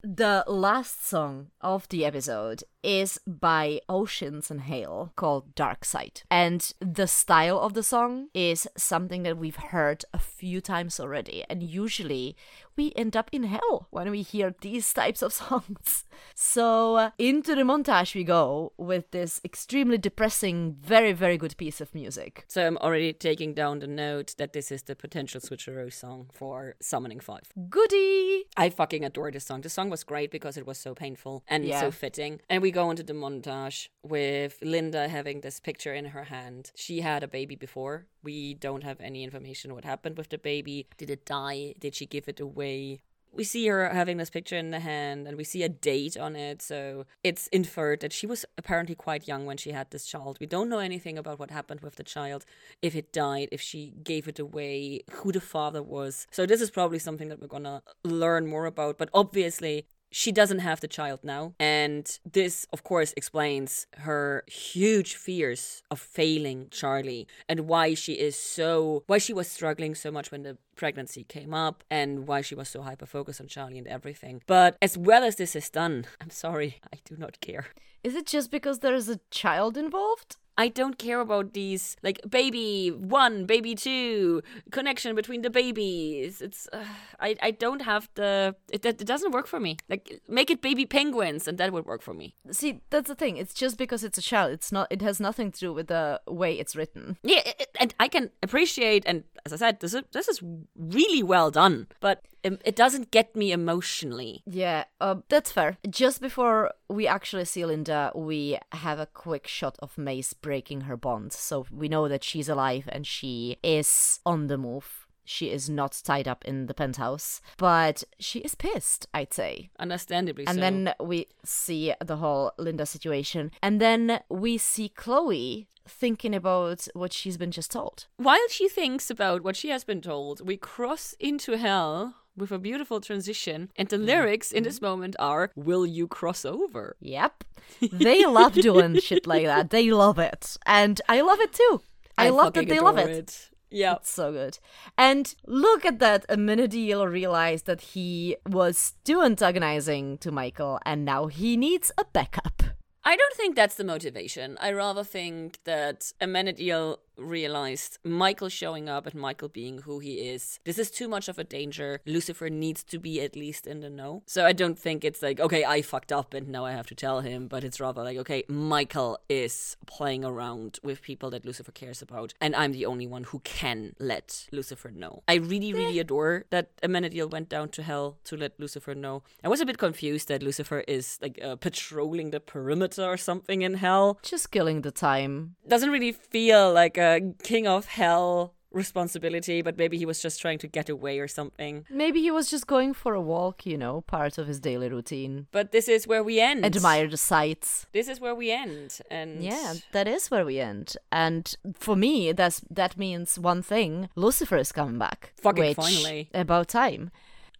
the last song of the episode is by Oceans and Hail called Dark Side. And the style of the song is something that we've heard a few times already. And usually we end up in hell when we hear these types of songs. So uh, into the montage we go with this extremely depressing, very, very good piece of music. So I'm already taking down the note that this is the potential switcheroo song for Summoning 5. Goody! I fucking adore this song. The song was great because it was so painful and Yeah. so fitting. And we go into the montage with Linda having this picture in her hand. She had a baby before. We don't have any information what happened with the baby. Did it die? Did she give it away? We see her having this picture in the hand and we see a date on it. So it's inferred that she was apparently quite young when she had this child. We don't know anything about what happened with the child, if it died, if she gave it away, who the father was. So this is probably something that we're gonna learn more about. But obviously, she doesn't have the child now. And this, of course, explains her huge fears of failing Charlie and why she is so, why she was struggling so much when the pregnancy came up and why she was so hyper focused on Charlie and everything. But as well as this is done, I'm sorry, I do not care. Is it just because there's a child involved? I don't care about these like baby one, baby two connection between the babies. It's uh, I I don't have the it, it doesn't work for me. Like make it baby penguins and that would work for me. See, that's the thing. It's just because it's a child. It's not. It has nothing to do with the way it's written. Yeah, it, and I can appreciate and as I said, this is this is really well done, but um, it doesn't get me emotionally. Yeah, uh, that's fair. Just before we actually see Linda, we have a quick shot of Maze breaking her bonds, so we know that she's alive and she is on the move. She is not tied up in the penthouse, but she is pissed, I'd say. Understandably And so. then we see the whole Linda situation. And then we see Chloe thinking about what she's been just told. While she thinks about what she has been told, we cross into hell with a beautiful transition, and the mm-hmm. lyrics in this mm-hmm. moment are Will you cross over? Yep. They love doing shit like that. They love it. And I love it too. I, love that they love adore it. Yeah. It's so good. And look at that. Amenadiel realized that he was too antagonizing to Michael and now he needs a backup. I don't think that's the motivation. I rather think that Amenadiel realized Michael showing up and Michael being who he is. This is too much of a danger. Lucifer needs to be at least in the know. So I don't think it's like, okay, I fucked up and now I have to tell him, but it's rather like, okay, Michael is playing around with people that Lucifer cares about, and I'm the only one who can let Lucifer know. I really, really adore that Amenadiel went down to hell to let Lucifer know. I was a bit confused that Lucifer is like uh, patrolling the perimeter or something in hell Just killing the time. doesn't really feel like a king of hell responsibility, but maybe he was just trying to get away or something. Maybe he was just going for a walk, you know, part of his daily routine. But this is where we end. Admire the sights. This is where we end. And Yeah, that is where we end. And for me, that's that means one thing: Lucifer is coming back. Fucking which, finally. about time.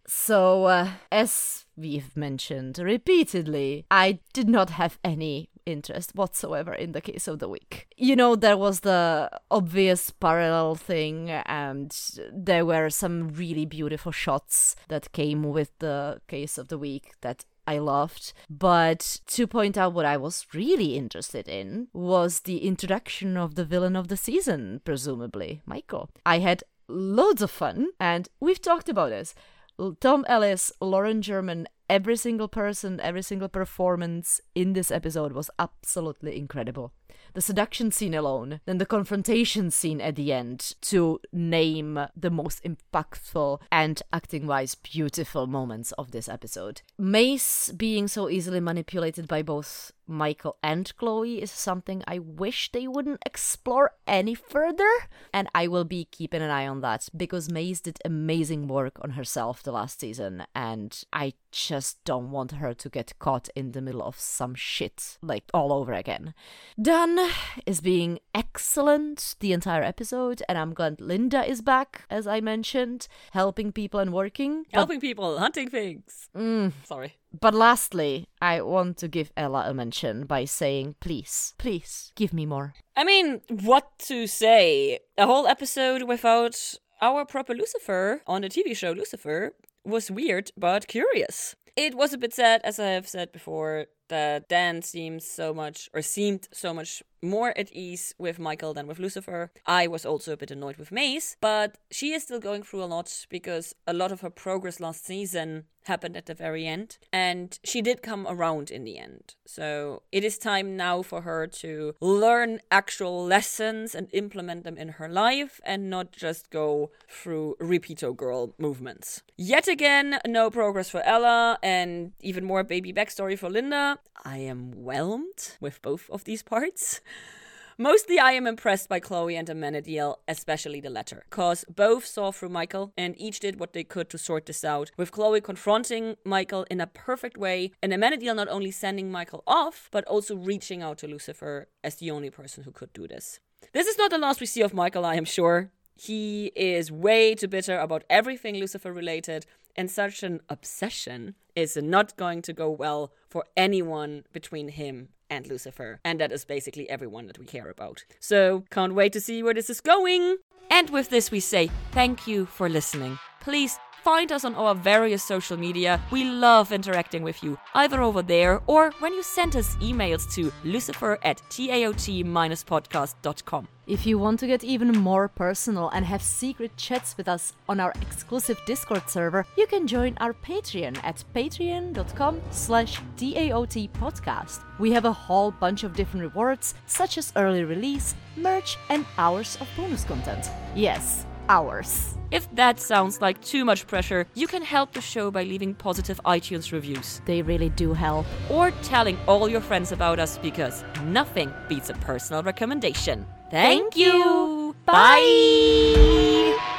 So, uh, as we've mentioned repeatedly, I did not have any interest whatsoever in the case of the week. You know, there was the obvious parallel thing, and there were some really beautiful shots that came with the case of the week that I loved. But to point out what I was really interested in was the introduction of the villain of the season, presumably, Michael. I had loads of fun, and we've talked about this. Tom Ellis, Lauren German, every single person, every single performance in this episode was absolutely incredible the seduction scene alone, then the confrontation scene at the end to name the most impactful and acting wise beautiful moments of this episode. Maze being so easily manipulated by both Michael and Chloe is something I wish they wouldn't explore any further. And I will be keeping an eye on that because Maze did amazing work on herself the last season. And I just don't want her to get caught in the middle of some shit like all over again. Dan is being excellent the entire episode. And I'm glad Linda is back, as I mentioned, helping people and working. Helping people, hunting things. Mm. Sorry. But lastly, I want to give Ella a mention by saying, please, please, give me more. I mean, what to say? A whole episode without our proper Lucifer on the TV show Lucifer was weird but curious. It was a bit sad, as I have said before, that Dan seems so much, or seemed so much more at ease with Michael than with Lucifer. I was also a bit annoyed with Maze, but she is still going through a lot because a lot of her progress last season happened at the very end. And she did come around in the end. So it is time now for her to learn actual lessons and implement them in her life and not just go through repeato girl movements. Yet again, no progress for Ella and even more baby backstory for Linda. I am whelmed with both of these parts. Mostly, I am impressed by Chloe and Amenadiel, especially the latter, because both saw through Michael and each did what they could to sort this out. With Chloe confronting Michael in a perfect way, and Amenadiel not only sending Michael off, but also reaching out to Lucifer as the only person who could do this. This is not the last we see of Michael, I am sure. He is way too bitter about everything Lucifer related, and such an obsession is not going to go well for anyone between him and Lucifer. And that is basically everyone that we care about. So, can't wait to see where this is going. And with this, we say thank you for listening. Please find us on our various social media. We love interacting with you, either over there or when you send us emails to lucifer at taot-podcast.com. If you want to get even more personal and have secret chats with us on our exclusive Discord server, you can join our Patreon at patreon.com slash TAOT podcast. We have a whole bunch of different rewards, such as early release, merch, and hours of bonus content. Yes, hours. If that sounds like too much pressure, you can help the show by leaving positive iTunes reviews. They really do help. Or telling all your friends about us because nothing beats a personal recommendation. Thank, Thank you. Bye. Bye.